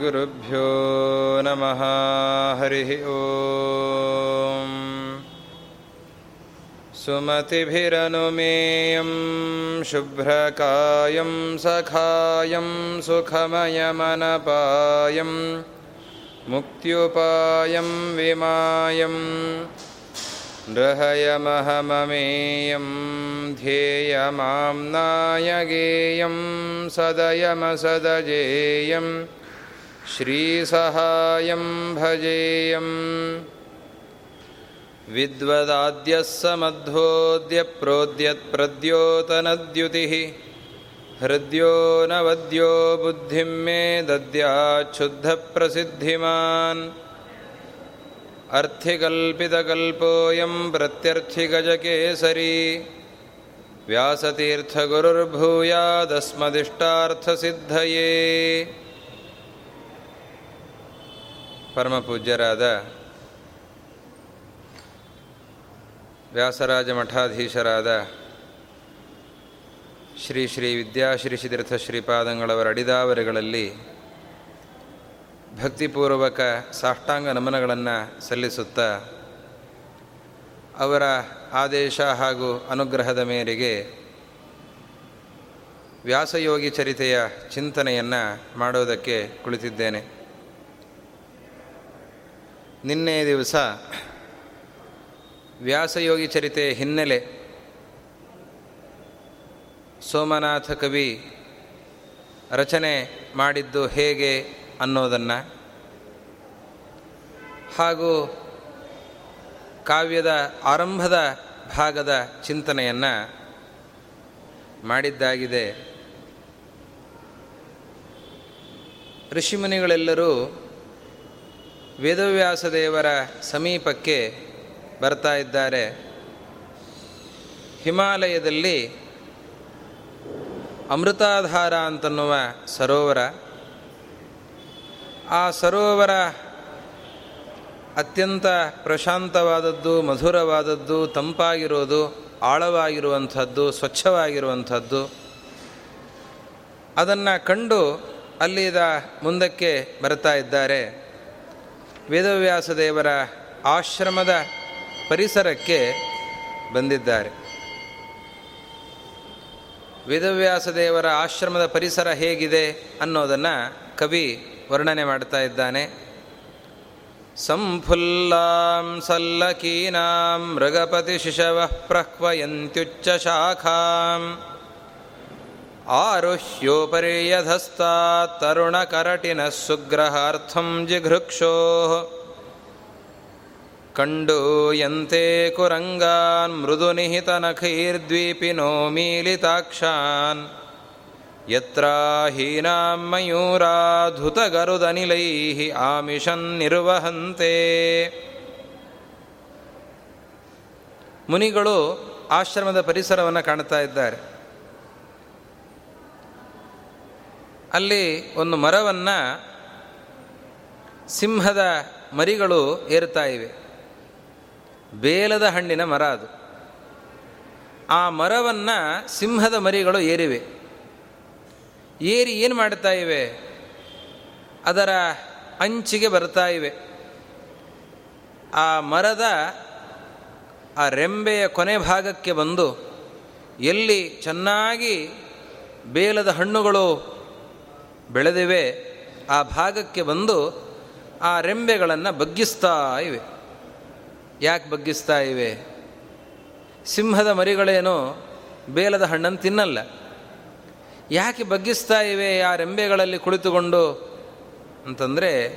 श्रीगुरुभ्यो नमः। हरिः ॐ सुमतिभिरनुमेयं शुभ्रकायं सखायं सुखमयमनपायं मुक्त्युपायं विमायं रहयमहममेयं ध्येयमां नायगेयं सदयमसदजेयं श्रीसहायं भजेयम्। विद्वदाद्यः समध्वोऽद्यप्रोद्यत्प्रद्योतनद्युतिः हृद्यो नवद्यो बुद्धिं मे दद्याच्छुद्धप्रसिद्धिमान्। अर्थिकल्पितकल्पोऽयं प्रत्यर्थिगजकेसरी। व्यासतीर्थगुरुर्भूयादस्मदिष्टार्थसिद्धये। ಪರಮಪೂಜ್ಯರಾದ ವ್ಯಾಸರಾಜ ಮಠಾಧೀಶರಾದ ಶ್ರೀ ಶ್ರೀ ವಿದ್ಯಾಶ್ರೀ ತೀರ್ಥ ಶ್ರೀಪಾದಂಗಳವರ ಅಡಿದಾವರಿಗಳಲ್ಲಿ ಭಕ್ತಿಪೂರ್ವಕ ಸಾಷ್ಟಾಂಗ ನಮನಗಳನ್ನು ಸಲ್ಲಿಸುತ್ತಾ ಅವರ ಆದೇಶ ಹಾಗೂ ಅನುಗ್ರಹದ ಮೇರೆಗೆ ವ್ಯಾಸಯೋಗಿ ಚರಿತೆಯ ಚಿಂತನೆಯನ್ನು ಮಾಡೋದಕ್ಕೆ ಕುಳಿತಿದ್ದೇನೆ. ನಿನ್ನೆ ದಿವಸ ವ್ಯಾಸಯೋಗಿ ಚರಿತೆ ಹಿನ್ನೆಲೆ ಸೋಮನಾಥ ಕವಿ ರಚನೆ ಮಾಡಿದ್ದು ಹೇಗೆ ಅನ್ನೋದನ್ನು ಹಾಗೂ ಕಾವ್ಯದ ಆರಂಭದ ಭಾಗದ ಚಿಂತನೆಯನ್ನು ಮಾಡಿದ್ದಾಗಿದೆ. ಋಷಿಮುನಿಗಳೆಲ್ಲರೂ ವೇದವ್ಯಾಸ ದೇವರ ಸಮೀಪಕ್ಕೆ ಬರ್ತಾ ಇದ್ದಾರೆ. ಹಿಮಾಲಯದಲ್ಲಿ ಅಮೃತಾಧಾರ ಅಂತನ್ನುವ ಸರೋವರ. ಆ ಸರೋವರ ಅತ್ಯಂತ ಪ್ರಶಾಂತವಾದದ್ದು, ಮಧುರವಾದದ್ದು, ತಂಪಾಗಿರೋದು, ಆಳವಾಗಿರುವಂಥದ್ದು, ಸ್ವಚ್ಛವಾಗಿರುವಂಥದ್ದು. ಅದನ್ನು ಕಂಡು ಅಲ್ಲಿದ ಮುಂದಕ್ಕೆ ಬರ್ತಾ ಇದ್ದಾರೆ. ವೇದವ್ಯಾಸ ದೇವರ ಆಶ್ರಮದ ಪರಿಸರಕ್ಕೆ ಬಂದಿದ್ದಾರೆ. ವೇದವ್ಯಾಸ ದೇವರ ಆಶ್ರಮದ ಪರಿಸರ ಹೇಗಿದೆ ಅನ್ನೋದನ್ನು ಕವಿ ವರ್ಣನೆ ಮಾಡ್ತಾ ಇದ್ದಾನೆ. ಸಂಫುಲ್ಲಾಂ ಸಲ್ಲಕೀನಾಂ ಮೃಗಪತಿ ಶಿಶವ ಪ್ರಹ್ವಯಂತ್ಯುಚ್ಚ ಶಾಖಾಂ. ಆರುಹ್ಯೋಪರ್ಯಧಸ್ತಾತ್ ತರುಣಕರಟಿನ ಸುಗ್ರಹಾರ್ಥಂ ಜಿಘೃಕ್ಷೋ. ಕಂಡೂಯಂತೆ ಕುರಂಗಾನ್ मृदुनिहितनखैर्द्वीपिनो ಮೀಲಿತಾಕ್ಷಾನ್. ಯತ್ರಾಹೀನಾಂ मयूराधुतगरुदनिलैः ಆಮಿಷನ್ ನಿರ್ವಹಂತೆ. ಮುನಿಗಳು ಆಶ್ರಮದ ಪರಿಸರವನ್ನು ಕಾಣ್ತಾ ಇದ್ದಾರೆ. ಅಲ್ಲಿ ಒಂದು ಮರವನ್ನು ಸಿಂಹದ ಮರಿಗಳು ಏರ್ತಾ ಇವೆ. ಬೇಲದ ಹಣ್ಣಿನ ಮರ ಅದು. ಆ ಮರವನ್ನು ಸಿಂಹದ ಮರಿಗಳು ಏರಿವೆ. ಏರಿ ಏನು ಮಾಡ್ತಾ ಇವೆ? ಅದರ ಅಂಚಿಗೆ ಬರ್ತಾ ಇವೆ. ಆ ಮರದ ಆ ರೆಂಬೆಯ ಕೊನೆ ಭಾಗಕ್ಕೆ ಬಂದು ಎಲ್ಲಿ ಚೆನ್ನಾಗಿ ಬೇಲದ ಹಣ್ಣುಗಳು ಬೆಳೆದಿವೆ, ಆ ಭಾಗಕ್ಕೆ ಬಂದು ಆ ರೆಂಬೆಗಳನ್ನು ಬಗ್ಗಿಸ್ತಾ ಇವೆ. ಯಾಕೆ ಬಗ್ಗಿಸ್ತಾ ಇವೆ? ಸಿಂಹದ ಮರಿಗಳೇನು ಬೇಲದ ಹಣ್ಣನ್ನು ತಿನ್ನಲ್ಲ. ಯಾಕೆ ಬಗ್ಗಿಸ್ತಾ ಇವೆ ಆ ರೆಂಬೆಗಳಲ್ಲಿ ಕುಳಿತುಕೊಂಡು? ಅಂತಂದರೆ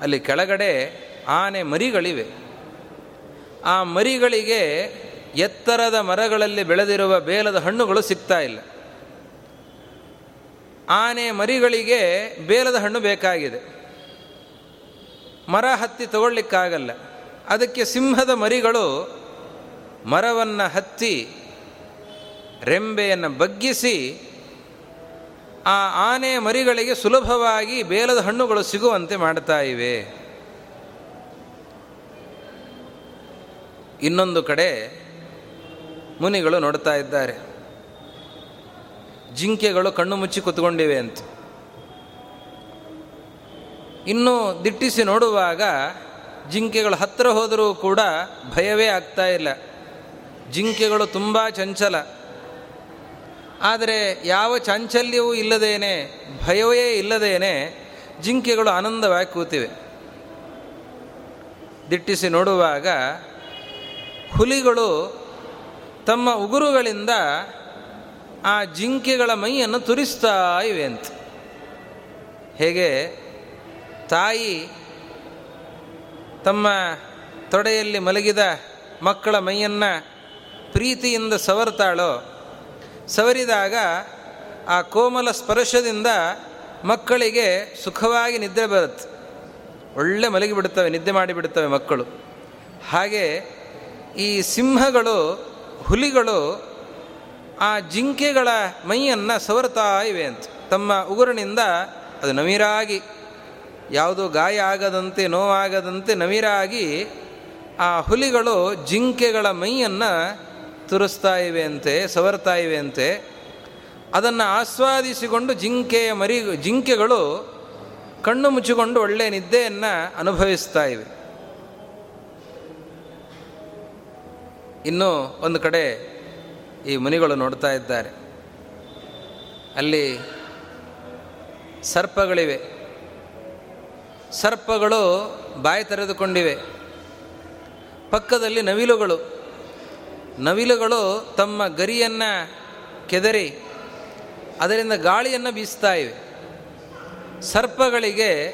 ಅಲ್ಲಿ ಕೆಳಗಡೆ ಆನೆ ಮರಿಗಳಿವೆ. ಆ ಮರಿಗಳಿಗೆ ಎತ್ತರದ ಮರಗಳಲ್ಲಿ ಬೆಳೆದಿರುವ ಬೇಲದ ಹಣ್ಣುಗಳು ಸಿಗ್ತಾ ಇಲ್ಲ. ಆನೆ ಮರಿಗಳಿಗೆ ಬೇಲದ ಹಣ್ಣು ಬೇಕಾಗಿದೆ. ಮರ ಹತ್ತಿ ತಗೊಳ್ಳಿಕ್ಕಾಗಲ್ಲ. ಅದಕ್ಕೆ ಸಿಂಹದ ಮರಿಗಳು ಮರವನ್ನು ಹತ್ತಿ ರೆಂಬೆಯನ್ನು ಬಗ್ಗಿಸಿ ಆ ಆನೆ ಮರಿಗಳಿಗೆ ಸುಲಭವಾಗಿ ಬೇಲದ ಹಣ್ಣುಗಳು ಸಿಗುವಂತೆ ಮಾಡ್ತಾ ಇವೆ. ಇನ್ನೊಂದು ಕಡೆ ಮುನಿಗಳು ನೋಡ್ತಾ ಇದ್ದಾರೆ. ಜಿಂಕೆಗಳು ಕಣ್ಣು ಮುಚ್ಚಿ ಕೂತ್ಕೊಂಡಿವೆ ಅಂತ. ಇನ್ನು ದಿಟ್ಟಿಸಿ ನೋಡುವಾಗ ಜಿಂಕೆಗಳು ಹತ್ತಿರ ಹೋದರೂ ಕೂಡ ಭಯವೇ ಆಗ್ತಾ ಇಲ್ಲ. ಜಿಂಕೆಗಳು ತುಂಬ ಚಂಚಲ. ಆದರೆ ಯಾವ ಚಾಂಚಲ್ಯವೂ ಇಲ್ಲದೇನೆ, ಭಯವೇ ಇಲ್ಲದೇನೆ ಜಿಂಕೆಗಳು ಆನಂದವಾಗಿ ಕೂತಿವೆ. ದಿಟ್ಟಿಸಿ ನೋಡುವಾಗ ಹುಲಿಗಳು ತಮ್ಮ ಉಗುರುಗಳಿಂದ ಆ ಜಿಂಕೆಗಳ ಮೈಯನ್ನು ತುರಿಸ್ತಾ ಇವೆ ಅಂತ. ಹೇಗೆ? ತಾಯಿ ತಮ್ಮ ತೊಡೆಯಲ್ಲಿ ಮಲಗಿದ ಮಕ್ಕಳ ಮೈಯನ್ನು ಪ್ರೀತಿಯಿಂದ ಸವರ್ತಾಳೋ? ಸವರಿದಾಗ ಆ ಕೋಮಲ ಸ್ಪರ್ಶದಿಂದ ಮಕ್ಕಳಿಗೆ ಸುಖವಾಗಿ ನಿದ್ರೆ ಬರುತ್ತೆ. ಒಳ್ಳೆ ಮಲಗಿಬಿಡ್ತವೆ ನಿದ್ದೆ ಮಾಡಿಬಿಡ್ತವೆ ಮಕ್ಕಳು. ಹಾಗೆ ಈ ಸಿಂಹಗಳು, ಹುಲಿಗಳು ಆ ಜಿಂಕೆಗಳ ಮೈಯನ್ನು ಸವರ್ತಾ ಇವೆ ಅಂತ. ತಮ್ಮ ಉಗುರಿನಿಂದ ಅದು ನವಿರಾಗಿ, ಯಾವುದೋ ಗಾಯ ಆಗದಂತೆ, ನೋವಾಗದಂತೆ ನವಿರಾಗಿ ಆ ಹುಲಿಗಳು ಜಿಂಕೆಗಳ ಮೈಯನ್ನು ತುರಿಸ್ತಾ ಇವೆ ಅಂತೆ ಸವರ್ತಾ ಇವೆ ಅಂತೆ. ಅದನ್ನು ಆಸ್ವಾದಿಸಿಕೊಂಡು ಜಿಂಕೆಯ ಮರಿ, ಜಿಂಕೆಗಳು ಕಣ್ಣು ಮುಚ್ಚಿಕೊಂಡು ಒಳ್ಳೆಯ ನಿದ್ದೆಯನ್ನು ಅನುಭವಿಸ್ತಾ ಇವೆ. ಇನ್ನು ಒಂದು ಕಡೆ ಈ ಮುನಿಗಳು ನೋಡ್ತಾ ಇದ್ದಾರೆ. ಅಲ್ಲಿ ಸರ್ಪಗಳಿವೆ. ಸರ್ಪಗಳು ಬಾಯಿ ತೆರೆದುಕೊಂಡಿವೆ. ಪಕ್ಕದಲ್ಲಿ ನವಿಲುಗಳು. ನವಿಲುಗಳು ತಮ್ಮ ಗರಿಯನ್ನು ಕೆದರಿ ಅದರಿಂದ ಗಾಳಿಯನ್ನು ಬೀಸ್ತಾ ಇವೆ. ಸರ್ಪಗಳಿಗೆ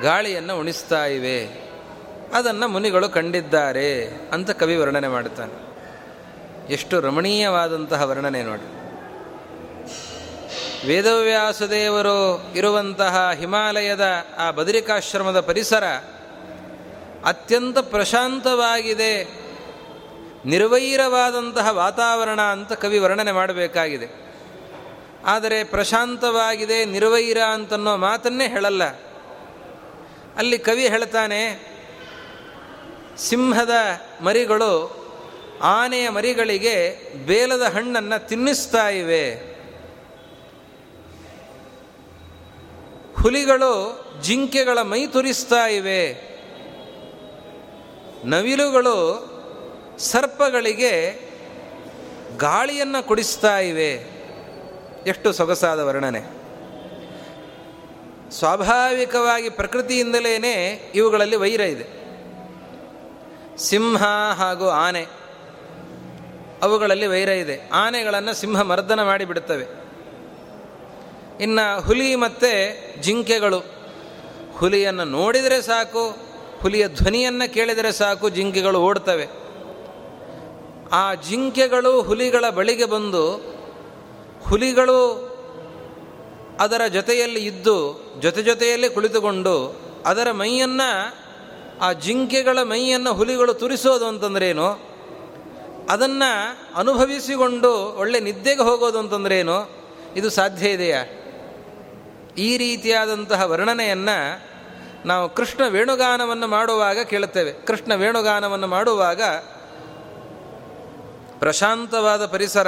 ಗಾಳಿಯನ್ನು ಉಣಿಸ್ತಾ ಇವೆ. ಅದನ್ನು ಮುನಿಗಳು ಕಂಡಿದ್ದಾರೆ ಅಂತ ಕವಿ ವರ್ಣನೆ ಮಾಡುತ್ತಾನೆ. ಎಷ್ಟು ರಮಣೀಯವಾದಂತಹ ವರ್ಣನೆ ನೋಡಿ. ವೇದವ್ಯಾಸದೇವರು ಇರುವಂತಹ ಹಿಮಾಲಯದ ಆ ಬದರಿಕಾಶ್ರಮದ ಪರಿಸರ ಅತ್ಯಂತ ಪ್ರಶಾಂತವಾಗಿದೆ, ನಿರ್ವೈರವಾದಂತಹ ವಾತಾವರಣ ಅಂತ ಕವಿ ವರ್ಣನೆ ಮಾಡಬೇಕಾಗಿದೆ. ಆದರೆ ಪ್ರಶಾಂತವಾಗಿದೆ, ನಿರ್ವೈರ ಅಂತನ್ನೋ ಮಾತನ್ನೇ ಹೇಳಲ್ಲ. ಅಲ್ಲಿ ಕವಿ ಹೇಳ್ತಾನೆ, ಸಿಂಹದ ಮರಿಗಳು ಆನೆಯ ಮರಿಗಳಿಗೆ ಬೇಲದ ಹಣ್ಣನ್ನು ತಿನ್ನಿಸ್ತಾ ಇವೆ. ಹುಲಿಗಳು ಜಿಂಕೆಗಳ ಮೈ ತುರಿಸ್ತಾ ಇವೆ. ನವಿಲುಗಳು ಸರ್ಪಗಳಿಗೆ ಗಾಳಿಯನ್ನು ಕುಡಿಸ್ತಾ ಇವೆ. ಎಷ್ಟು ಸೊಗಸಾದ ವರ್ಣನೆ. ಸ್ವಾಭಾವಿಕವಾಗಿ ಪ್ರಕೃತಿಯಿಂದಲೇ ಇವುಗಳಲ್ಲಿ ವೈರ ಇದೆ. ಸಿಂಹ ಹಾಗೂ ಆನೆ ಅವುಗಳಲ್ಲಿ ವೈರ ಇದೆ. ಆನೆಗಳನ್ನು ಸಿಂಹ ಮರ್ದನ ಮಾಡಿಬಿಡುತ್ತವೆ. ಇನ್ನು ಹುಲಿ ಮತ್ತು ಜಿಂಕೆಗಳು. ಹುಲಿಯನ್ನು ನೋಡಿದರೆ ಸಾಕು, ಹುಲಿಯ ಧ್ವನಿಯನ್ನು ಕೇಳಿದರೆ ಸಾಕು, ಜಿಂಕೆಗಳು ಓಡ್ತವೆ. ಆ ಜಿಂಕೆಗಳು ಹುಲಿಗಳ ಬಳಿಗೆ ಬಂದು, ಹುಲಿಗಳು ಅದರ ಜೊತೆಯಲ್ಲಿ ಇದ್ದು, ಜೊತೆ ಜೊತೆಯಲ್ಲಿ ಕುಳಿತುಕೊಂಡು, ಅದರ ಮೈಯನ್ನು, ಆ ಜಿಂಕೆಗಳ ಮೈಯನ್ನು ಹುಲಿಗಳು ತುರಿಸೋದು ಅಂತಂದ್ರೇನು? ಅದನ್ನು ಅನುಭವಿಸಿಕೊಂಡು ಒಳ್ಳೆ ನಿದ್ದೆಗೆ ಹೋಗೋದು ಅಂತಂದ್ರೇನು? ಇದು ಸಾಧ್ಯ ಇದೆಯಾ? ಈ ರೀತಿಯಾದಂತಹ ವರ್ಣನೆಯನ್ನು ನಾವು ಕೃಷ್ಣ ವೇಣುಗಾನವನ್ನು ಮಾಡುವಾಗ ಕೇಳುತ್ತೇವೆ. ಕೃಷ್ಣ ವೇಣುಗಾನವನ್ನು ಮಾಡುವಾಗ ಪ್ರಶಾಂತವಾದ ಪರಿಸರ,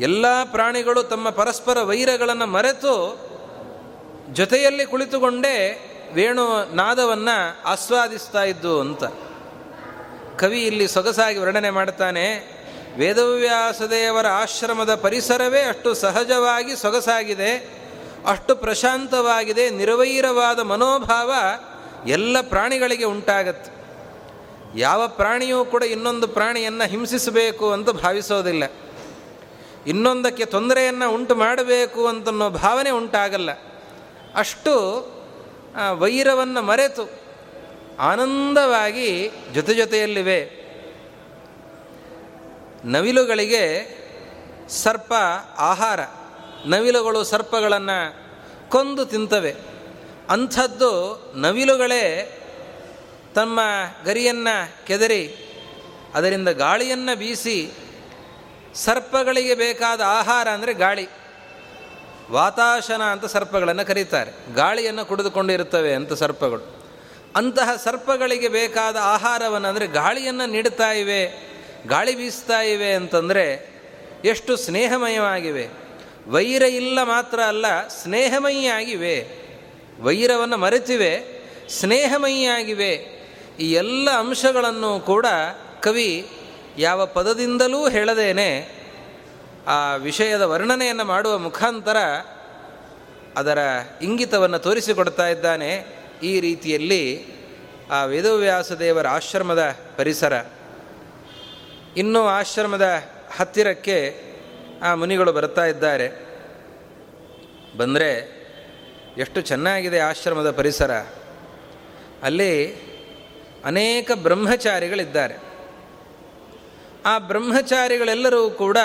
ಎಲ್ಲ ಪ್ರಾಣಿಗಳು ತಮ್ಮ ಪರಸ್ಪರ ವೈರಗಳನ್ನು ಮರೆತು ಜೊತೆಯಲ್ಲಿ ಕುಳಿತುಕೊಂಡೇ ವೇಣು ನಾದವನ್ನು ಆಸ್ವಾದಿಸ್ತಾ ಇದ್ದು ಅಂತ. ಕವಿ ಇಲ್ಲಿ ಸೊಗಸಾಗಿ ವರ್ಣನೆ ಮಾಡ್ತಾನೆ ವೇದವ್ಯಾಸದೇವರ ಆಶ್ರಮದ ಪರಿಸರವೇ ಅಷ್ಟು ಸಹಜವಾಗಿ ಸೊಗಸಾಗಿದೆ, ಅಷ್ಟು ಪ್ರಶಾಂತವಾಗಿದೆ, ನಿರ್ವೈರವಾದ ಮನೋಭಾವ ಎಲ್ಲ ಪ್ರಾಣಿಗಳಿಗೆ ಉಂಟಾಗತ್ತೆ. ಯಾವ ಪ್ರಾಣಿಯೂ ಕೂಡ ಇನ್ನೊಂದು ಪ್ರಾಣಿಯನ್ನು ಹಿಂಸಿಸಬೇಕು ಅಂತ ಭಾವಿಸೋದಿಲ್ಲ. ಇನ್ನೊಂದಕ್ಕೆ ತೊಂದರೆಯನ್ನು ಉಂಟು ಮಾಡಬೇಕು ಅಂತನ್ನೋ ಭಾವನೆ ಉಂಟಾಗಲ್ಲ. ಅಷ್ಟು ವೈರವನ್ನು ಮರೆತು ಆನಂದವಾಗಿ ಜೊತೆ ಜೊತೆಯಲ್ಲಿವೆ. ನವಿಲುಗಳಿಗೆ ಸರ್ಪ ಆಹಾರ, ನವಿಲುಗಳು ಸರ್ಪಗಳನ್ನು ಕೊಂದು ತಿಂತವೆ. ಅಂಥದ್ದು ನವಿಲುಗಳೇ ತಮ್ಮ ಗರಿಯನ್ನು ಕೆದರಿ, ಅದರಿಂದ ಗಾಳಿಯನ್ನು ಬೀಸಿ ಸರ್ಪಗಳಿಗೆ ಬೇಕಾದ ಆಹಾರ ಅಂದರೆ ಗಾಳಿ. ವಾತಾಶನ ಅಂತ ಸರ್ಪಗಳನ್ನು ಕರೀತಾರೆ. ಗಾಳಿಯನ್ನು ಕುಡಿದುಕೊಂಡಿರುತ್ತವೆ ಅಂತ ಸರ್ಪಗಳು. ಅಂತಹ ಸರ್ಪಗಳಿಗೆ ಬೇಕಾದ ಆಹಾರವನ್ನು ಅಂದರೆ ಗಾಳಿಯನ್ನು ನೀಡ್ತಾ ಇವೆ, ಗಾಳಿ ಬೀಸ್ತಾ ಇವೆ ಅಂತಂದರೆ ಎಷ್ಟು ಸ್ನೇಹಮಯವಾಗಿವೆ. ವೈರ ಇಲ್ಲ ಮಾತ್ರ ಅಲ್ಲ, ಸ್ನೇಹಮಯಿಯಾಗಿವೆ. ವೈರವನ್ನು ಮರೆತಿವೆ, ಸ್ನೇಹಮಯಿಯಾಗಿವೆ. ಈ ಎಲ್ಲ ಅಂಶಗಳನ್ನು ಕೂಡ ಕವಿ ಯಾವ ಪದದಿಂದಲೂ ಹೇಳದೇನೆ. ಆ ವಿಷಯದ ವರ್ಣನೆಯನ್ನು ಮಾಡುವ ಮುಖಾಂತರ ಅದರ ಇಂಗಿತವನ್ನು ತೋರಿಸಿಕೊಡ್ತಾ ಇದ್ದಾನೆ. ಈ ರೀತಿಯಲ್ಲಿ ಆ ವೇದವ್ಯಾಸ ದೇವರ ಆಶ್ರಮದ ಪರಿಸರ. ಇನ್ನೂ ಆಶ್ರಮದ ಹತ್ತಿರಕ್ಕೆ ಆ ಮುನಿಗಳು ಬರ್ತಾ ಇದ್ದಾರೆ. ಬಂದರೆ ಎಷ್ಟು ಚೆನ್ನಾಗಿದೆ ಆಶ್ರಮದ ಪರಿಸರ. ಅಲ್ಲಿ ಅನೇಕ ಬ್ರಹ್ಮಚಾರಿಗಳಿದ್ದಾರೆ. ಆ ಬ್ರಹ್ಮಚಾರಿಗಳೆಲ್ಲರೂ ಕೂಡ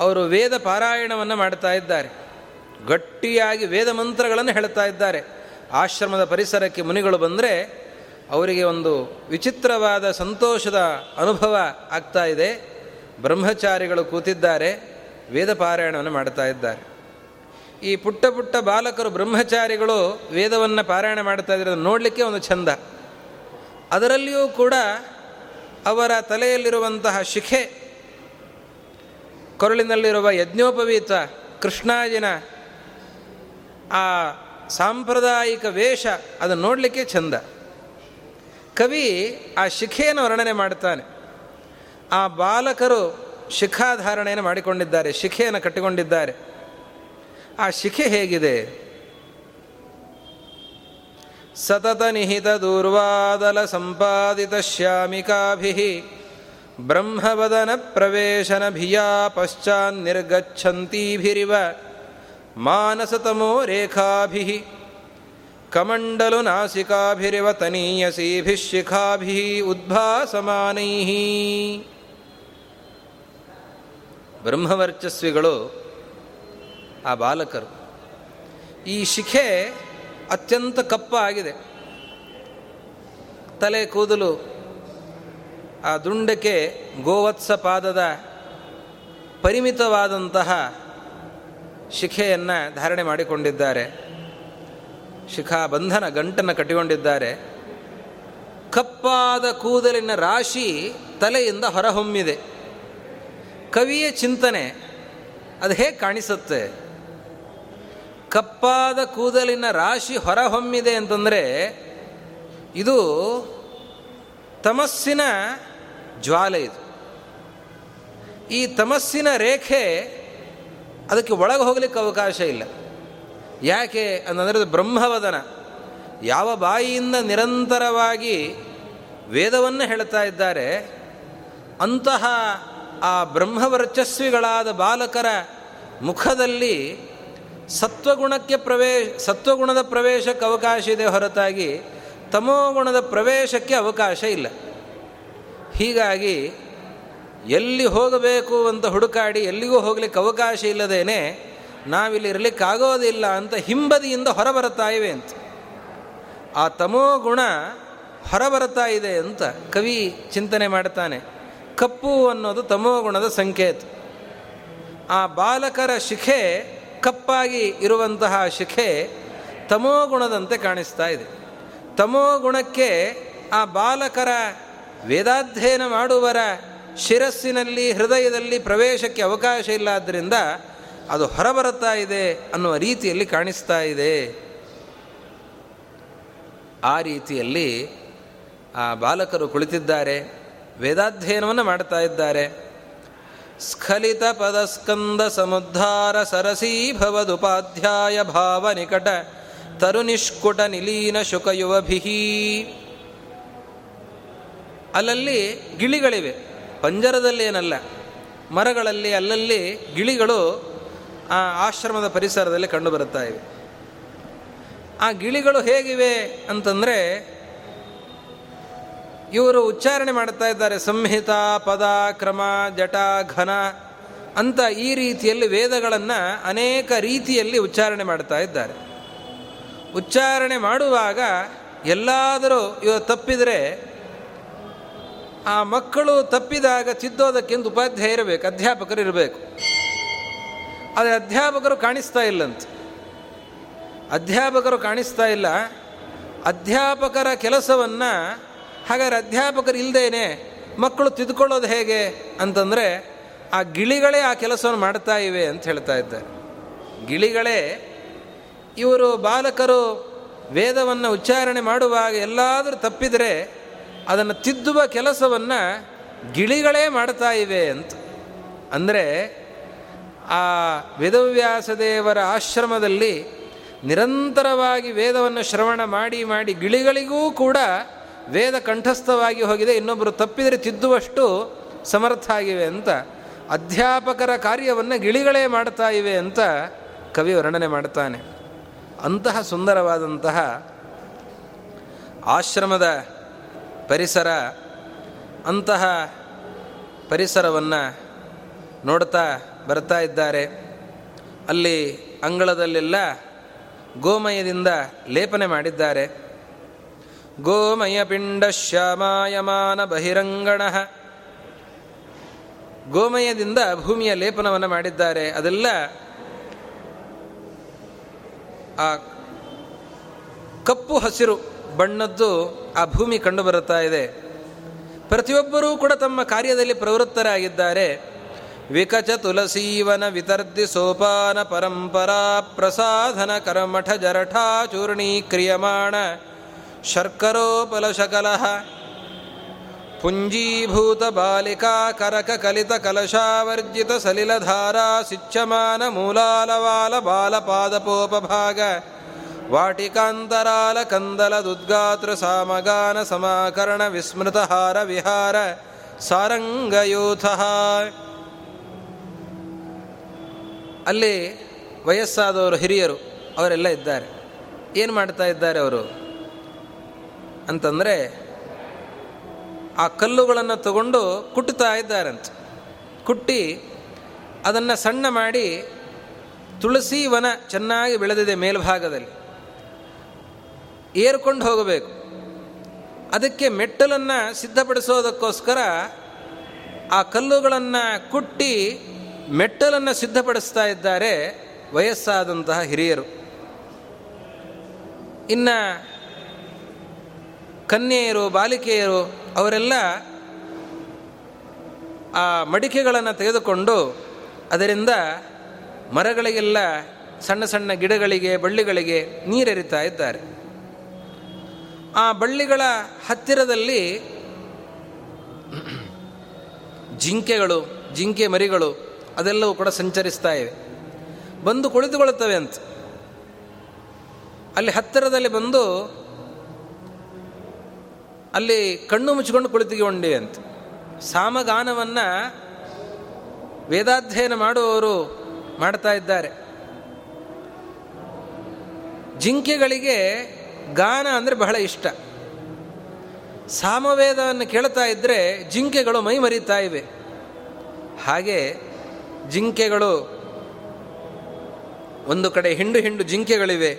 ಅವರು ವೇದ ಪಾರಾಯಣವನ್ನು ಮಾಡ್ತಾ ಇದ್ದಾರೆ. ಗಟ್ಟಿಯಾಗಿ ವೇದ ಮಂತ್ರಗಳನ್ನು ಹೇಳ್ತಾ ಇದ್ದಾರೆ. ಆಶ್ರಮದ ಪರಿಸರಕ್ಕೆ ಮುನಿಗಳು ಬಂದರೆ ಅವರಿಗೆ ಒಂದು ವಿಚಿತ್ರವಾದ ಸಂತೋಷದ ಅನುಭವ ಆಗ್ತಾ ಇದೆ. ಬ್ರಹ್ಮಚಾರಿಗಳು ಕೂತಿದ್ದಾರೆ, ವೇದ ಪಾರಾಯಣವನ್ನು ಮಾಡ್ತಾ ಇದ್ದಾರೆ. ಈ ಪುಟ್ಟ ಪುಟ್ಟ ಬಾಲಕರು ಬ್ರಹ್ಮಚಾರಿಗಳು ವೇದವನ್ನು ಪಾರಾಯಣ ಮಾಡ್ತಾ ಇದ್ದಾರೆ ನೋಡಲಿಕ್ಕೆ ಒಂದು ಚಂದ ಅದರಲ್ಲಿಯೂ ಕೂಡ ಅವರ ತಲೆಯಲ್ಲಿರುವಂತಹ ಶಿಖೆ, ಕೊರಳಿನಲ್ಲಿರುವ ಯಜ್ಞೋಪವೀತ ಕೃಷ್ಣಾಜಿನ ಆ ಸಾಂಪ್ರದಾಯಿಕ ವೇಷ ಅದನ್ನು ನೋಡಲಿಕ್ಕೆ ಚಂದ. ಕವಿ ಆ ಶಿಖೆಯನ್ನು ವರ್ಣನೆ ಮಾಡ್ತಾನೆ ಆ ಬಾಲಕರು ಶಿಖಾಧಾರಣೆಯನ್ನು ಮಾಡಿಕೊಂಡಿದ್ದಾರೆ, ಶಿಖೆಯನ್ನು ಕಟ್ಟಿಕೊಂಡಿದ್ದಾರೆ. ಆ ಶಿಖೆ ಹೇಗಿದೆ? ಸತತ ನಿಹಿತ ದೂರ್ವಾದಲ ಸಂಪಾದಿತ ಶ್ಯಾಮಿಕಾಭಿ ಬ್ರಹ್ಮವದನ ಪ್ರವೇಶನ ಭಿಯಾ ಪಶ್ಚಾನ್ನಿರ್ಗಚ್ಛಂತೀಭಿರಿವ ಮಾನಸತಮೋ ರೇಖಾಭಿ ಕಮಂಡಲು ನಾಸಿಕಾಭಿರಿವ ತನೀಯಸೀಭಿಶಿಖಾಭಿ ಉದ್ಭಾಸಮಾನೈ. ಬ್ರಹ್ಮವರ್ಚಸ್ವಿಗಳು ಆ ಬಾಲಕರು. ಈ ಶಿಖೆ ಅತ್ಯಂತ ಕಪ್ಪಾಗಿದೆ. ತಲೆ ಕೂದಲು ಆ ದುಂಡಕ್ಕೆ ಗೋವತ್ಸ ಪಾದದ ಪರಿಮಿತವಾದಂತಹ ಶಿಖೆಯನ್ನು ಧಾರಣೆ ಮಾಡಿಕೊಂಡಿದ್ದಾರೆ. ಶಿಖಾ ಬಂಧನ ಗಂಟನ್ನು ಕಟ್ಟಿಕೊಂಡಿದ್ದಾರೆ. ಕಪ್ಪಾದ ಕೂದಲಿನ ರಾಶಿ ತಲೆಯಿಂದ ಹೊರಹೊಮ್ಮಿದೆ. ಕವಿಯ ಚಿಂತನೆ, ಅದು ಹೇಗೆ ಕಾಣಿಸುತ್ತೆ? ಕಪ್ಪಾದ ಕೂದಲಿನ ರಾಶಿ ಹೊರಹೊಮ್ಮಿದೆ ಅಂತಂದರೆ, ಇದು ತಮಸ್ಸಿನ ಜ್ವಾಲೆ ಇದು. ಈ ತಮಸ್ಸಿನ ರೇಖೆ ಅದಕ್ಕೆ ಒಳಗೆ ಹೋಗಲಿಕ್ಕೆ ಅವಕಾಶ ಇಲ್ಲ. ಯಾಕೆ ಅಂತಂದರೆ ಅದು ಬ್ರಹ್ಮವದನ. ಯಾವ ಬಾಯಿಯಿಂದ ನಿರಂತರವಾಗಿ ವೇದವನ್ನು ಹೇಳ್ತಾ ಇದ್ದಾರೆ, ಅಂತಹ ಆ ಬ್ರಹ್ಮವರ್ಚಸ್ವಿಗಳಾದ ಬಾಲಕರ ಮುಖದಲ್ಲಿ ಸತ್ವಗುಣಕ್ಕೆ ಪ್ರವೇಶ ಸತ್ವಗುಣದ ಪ್ರವೇಶಕ್ಕೆ ಅವಕಾಶ ಇದೆ ಹೊರತಾಗಿ ತಮೋಗುಣದ ಪ್ರವೇಶಕ್ಕೆ ಅವಕಾಶ ಇಲ್ಲ. ಹೀಗಾಗಿ ಎಲ್ಲಿ ಹೋಗಬೇಕು ಅಂತ ಹುಡುಕಾಡಿ ಎಲ್ಲಿಗೂ ಹೋಗ್ಲಿಕ್ಕೆ ಅವಕಾಶ ಇಲ್ಲದೇನೆ ನಾವಿಲ್ಲಿ ಇರಲಿಕ್ಕಾಗೋದಿಲ್ಲ ಅಂತ ಹಿಂಬದಿಯಿಂದ ಹೊರಬರುತ್ತಾ ಇವೆ ಅಂತ. ಆ ತಮೋ ಗುಣ ಹೊರಬರುತ್ತಾ ಇದೆ ಅಂತ ಕವಿ ಚಿಂತನೆ ಮಾಡ್ತಾನೆ. ಕಪ್ಪು ಅನ್ನೋದು ತಮೋ ಗುಣದ ಸಂಕೇತ. ಆ ಬಾಲಕರ ಶಿಖೆ ಕಪ್ಪಾಗಿ ಇರುವಂತಹ ಶಿಖೆ ತಮೋ ಗುಣದಂತೆ ಕಾಣಿಸ್ತಾ ಇದೆ. ತಮೋ ಗುಣಕ್ಕೆ ಆ ಬಾಲಕರ ವೇದಾಧ್ಯಯನ ಮಾಡುವರ ಶಿರಸ್ಸಿನಲ್ಲಿ, ಹೃದಯದಲ್ಲಿ ಪ್ರವೇಶಕ್ಕೆ ಅವಕಾಶ ಇಲ್ಲ ಆದ್ದರಿಂದ ಅದು ಹೊರಬರುತ್ತಾ ಇದೆ ಅನ್ನುವ ರೀತಿಯಲ್ಲಿ ಕಾಣಿಸ್ತಾ ಇದೆ. ಆ ರೀತಿಯಲ್ಲಿ ಆ ಬಾಲಕರು ಕುಳಿತಿದ್ದಾರೆ, ವೇದಾಧ್ಯಯನವನ್ನು ಮಾಡ್ತಾ ಇದ್ದಾರೆ. ಸ್ಖಲಿತ ಪದಸ್ಕಂದ ಸಮುದ್ಧಾರ ಸರಸೀಭವದುಪಾಧ್ಯಾಯ ಭಾವ ನಿಕಟ ತರುನಿಷ್ಕುಟ ನಿಲೀನ ಶುಕಯುವಭಿ ಅಲ್ಲಲ್ಲಿ ಗಿಳಿಗಳಿವೆ. ಪಂಜರದಲ್ಲಿ ಏನಲ್ಲ, ಮರಗಳಲ್ಲಿ ಅಲ್ಲಲ್ಲಿ ಗಿಳಿಗಳು ಆ ಆಶ್ರಮದ ಪರಿಸರದಲ್ಲಿ ಕಂಡುಬರುತ್ತಾ ಇವೆ. ಆ ಗಿಳಿಗಳು ಹೇಗಿವೆ ಅಂತಂದರೆ, ಇವರು ಉಚ್ಚಾರಣೆ ಮಾಡ್ತಾ ಇದ್ದಾರೆ, ಸಂಹಿತ, ಪದ, ಕ್ರಮ, ಜಟ, ಘನ ಅಂತ ಈ ರೀತಿಯಲ್ಲಿ ವೇದಗಳನ್ನು ಅನೇಕ ರೀತಿಯಲ್ಲಿ ಉಚ್ಚಾರಣೆ ಮಾಡ್ತಾ ಇದ್ದಾರೆ. ಉಚ್ಚಾರಣೆ ಮಾಡುವಾಗ ಎಲ್ಲಾದರೂ ಇವರು ತಪ್ಪಿದರೆ ಆ ಮಕ್ಕಳು ತಪ್ಪಿದಾಗ ತಿದ್ದೋದಕ್ಕೆಂದು ಉಪಾಧ್ಯಾಯ ಇರಬೇಕು, ಅಧ್ಯಾಪಕರು ಇರಬೇಕು. ಆದರೆ ಅಧ್ಯಾಪಕರು ಕಾಣಿಸ್ತಾ ಇಲ್ಲಂತ. ಅಧ್ಯಾಪಕರು ಕಾಣಿಸ್ತಾ ಇಲ್ಲ. ಅಧ್ಯಾಪಕರ ಕೆಲಸವನ್ನು, ಹಾಗಾದ್ರೆ ಅಧ್ಯಾಪಕರು ಇಲ್ಲದೇನೆ ಮಕ್ಕಳು ತಿದ್ಕೊಳ್ಳೋದು ಹೇಗೆ ಅಂತಂದರೆ, ಆ ಗಿಳಿಗಳೇ ಆ ಕೆಲಸವನ್ನು ಮಾಡ್ತಾ ಇವೆ ಅಂತ ಹೇಳ್ತಾ ಇದ್ದಾರೆ. ಗಿಳಿಗಳೇ, ಇವರು ಬಾಲಕರು ವೇದವನ್ನು ಉಚ್ಚಾರಣೆ ಮಾಡುವಾಗ ಎಲ್ಲಾದರೂ ತಪ್ಪಿದರೆ ಅದನ್ನು ತಿದ್ದುವ ಕೆಲಸವನ್ನು ಗಿಳಿಗಳೇ ಮಾಡ್ತಾ ಇವೆ ಅಂತ. ಅಂದರೆ ಆ ವೇದವ್ಯಾಸ ದೇವರ ಆಶ್ರಮದಲ್ಲಿ ನಿರಂತರವಾಗಿ ವೇದವನ್ನು ಶ್ರವಣ ಮಾಡಿ ಮಾಡಿ ಗಿಳಿಗಳಿಗೂ ಕೂಡ ವೇದ ಕಂಠಸ್ಥವಾಗಿ ಹೋಗಿದೆ. ಇನ್ನೊಬ್ಬರು ತಪ್ಪಿದರೆ ತಿದ್ದುವಷ್ಟು ಸಮರ್ಥ ಆಗಿವೆ ಅಂತ. ಅಧ್ಯಾಪಕರ ಕಾರ್ಯವನ್ನು ಗಿಳಿಗಳೇ ಮಾಡ್ತಾ ಇವೆ ಅಂತ ಕವಿ ವರ್ಣನೆ ಮಾಡ್ತಾನೆ. ಅಂತಹ ಸುಂದರವಾದಂತಹ ಆಶ್ರಮದ ಪರಿಸರ ಅಂತಹ ಪರಿಸರವನ್ನು ನೋಡ್ತಾ ಬರ್ತಾ ಇದ್ದಾರೆ. ಅಲ್ಲಿ ಅಂಗಳದಲ್ಲೆಲ್ಲ ಗೋಮಯದಿಂದ ಲೇಪನೆ ಮಾಡಿದ್ದಾರೆ. ಗೋಮಯ ಪಿಂಡ ಶ್ಯಾಮಾಯಮಾನ ಬಹಿರಂಗಣ. ಗೋಮಯದಿಂದ ಭೂಮಿಯ ಲೇಪನವನ್ನು ಮಾಡಿದ್ದಾರೆ. ಅದೆಲ್ಲ ಆ ಕಪ್ಪು ಹಸಿರು ಬಣ್ಣದ್ದು ಆ ಭೂಮಿ ಕಂಡು ಬರುತ್ತಾ ಇದೆ. ಪ್ರತಿಯೊಬ್ಬರೂ ಕೂಡ ತಮ್ಮ ಕಾರ್ಯದಲ್ಲಿ ಪ್ರವೃತ್ತರಾಗಿದ್ದಾರೆ. ವಿಕಚ ತುಲಸೀವನ ವಿತರ್ದಿ ಸೋಪಾನ ಪರಂಪರಾ ಪ್ರಸಾಧನ ಕರ್ಮಠ ಜರಠಾ ಕ್ರಿಯಮಾಣ ಶರ್ಕರೋಪಲಶಕಲಃ ಪುಂಜೀಭೂತ ಬಾಲಿಕಾ ಕರಕ ಕಲಿತ ಕಲಶಾವರ್ಜಿತ ಸಲಿಲಧಾರಾ ಸಿಚ್ಚಮಾನ ಮೂಲಾಲವಾಲ ಬಾಲಪಾದಪೋಪಭಾಗ ವಾಟಿಕಾಂತರಾಲ ಕಂದಲ ದುದ್ಗಾತ್ರ ಸಾಮಗಾನ ಸಮಾಕರಣ ವಿಸ್ಮೃತಹಾರ ವಿಹಾರ ಸಾರಂಗಯೂಥ. ಅಲ್ಲಿ ವಯಸ್ಸಾದವರು ಹಿರಿಯರು ಅವರೆಲ್ಲ ಇದ್ದಾರೆ. ಏನು ಮಾಡ್ತಾ ಇದ್ದಾರೆ ಅವರು? ಅಂತಂದರೆ ಆ ಕಲ್ಲುಗಳನ್ನು ತಗೊಂಡು ಕುಟ್ಟುತ್ತಾ ಇದ್ದಾರಂತೆ. ಕುಟ್ಟಿ ಅದನ್ನು ಸಣ್ಣ ಮಾಡಿ ತುಳಸಿ ವನ ಚೆನ್ನಾಗಿ ಬೆಳೆದಿದೆ ಮೇಲ್ಭಾಗದಲ್ಲಿ. ಏರ್ಕೊಂಡು ಹೋಗಬೇಕು. ಅದಕ್ಕೆ ಮೆಟ್ಟಲನ್ನು ಸಿದ್ಧಪಡಿಸೋದಕ್ಕೋಸ್ಕರ ಆ ಕಲ್ಲುಗಳನ್ನು ಕುಟ್ಟಿ ಮೆಟ್ಟಲನ್ನು ಸಿದ್ಧಪಡಿಸ್ತಾ ಇದ್ದಾರೆ ವಯಸ್ಸಾದಂತಹ ಹಿರಿಯರು. ಇನ್ನು ಕನ್ಯೆಯರು, ಬಾಲಿಕೆಯರು ಅವರೆಲ್ಲ ಆ ಮಡಿಕೆಗಳನ್ನು ತೆಗೆದುಕೊಂಡು ಅದರಿಂದ ಮರಗಳಿಗೆಲ್ಲ ಸಣ್ಣ ಸಣ್ಣ ಗಿಡಗಳಿಗೆ, ಬಳ್ಳಿಗಳಿಗೆ ನೀರೆರಿತಾ ಇದ್ದಾರೆ. ಆ ಬಳ್ಳಿಗಳ ಹತ್ತಿರದಲ್ಲಿ ಜಿಂಕೆಗಳು, ಜಿಂಕೆ ಮರಿಗಳು ಅದೆಲ್ಲವೂ ಕೂಡ ಸಂಚರಿಸ್ತಾ ಇವೆ. ಬಂದು ಕುಳಿತುಕೊಳ್ಳುತ್ತವೆ ಅಂತ. ಅಲ್ಲಿ ಹತ್ತಿರದಲ್ಲಿ ಬಂದು ಅಲ್ಲಿ ಕಣ್ಣು ಮುಚ್ಚಿಕೊಂಡು ಕುಳಿತುಕೊಂಡಿವೆ ಅಂತ. ಸಾಮಗಾನವನ್ನು ವೇದಾಧ್ಯಯನ ಮಾಡುವವರು ಮಾಡ್ತಾ ಇದ್ದಾರೆ. ಜಿಂಕೆಗಳಿಗೆ ಗಾನ ಅಂದರೆ ಬಹಳ ಇಷ್ಟ. ಸಾಮವೇದವನ್ನು ಕೇಳ್ತಾ ಇದ್ದರೆ ಜಿಂಕೆಗಳು ಮೈ ಮರಿತಾ ಇವೆ. ಹಾಗೆ ಜಿಂಕೆಗಳು ಒಂದು ಕಡೆ ಹಿಂಡು ಹಿಂಡು ಜಿಂಕೆಗಳಿವೆ,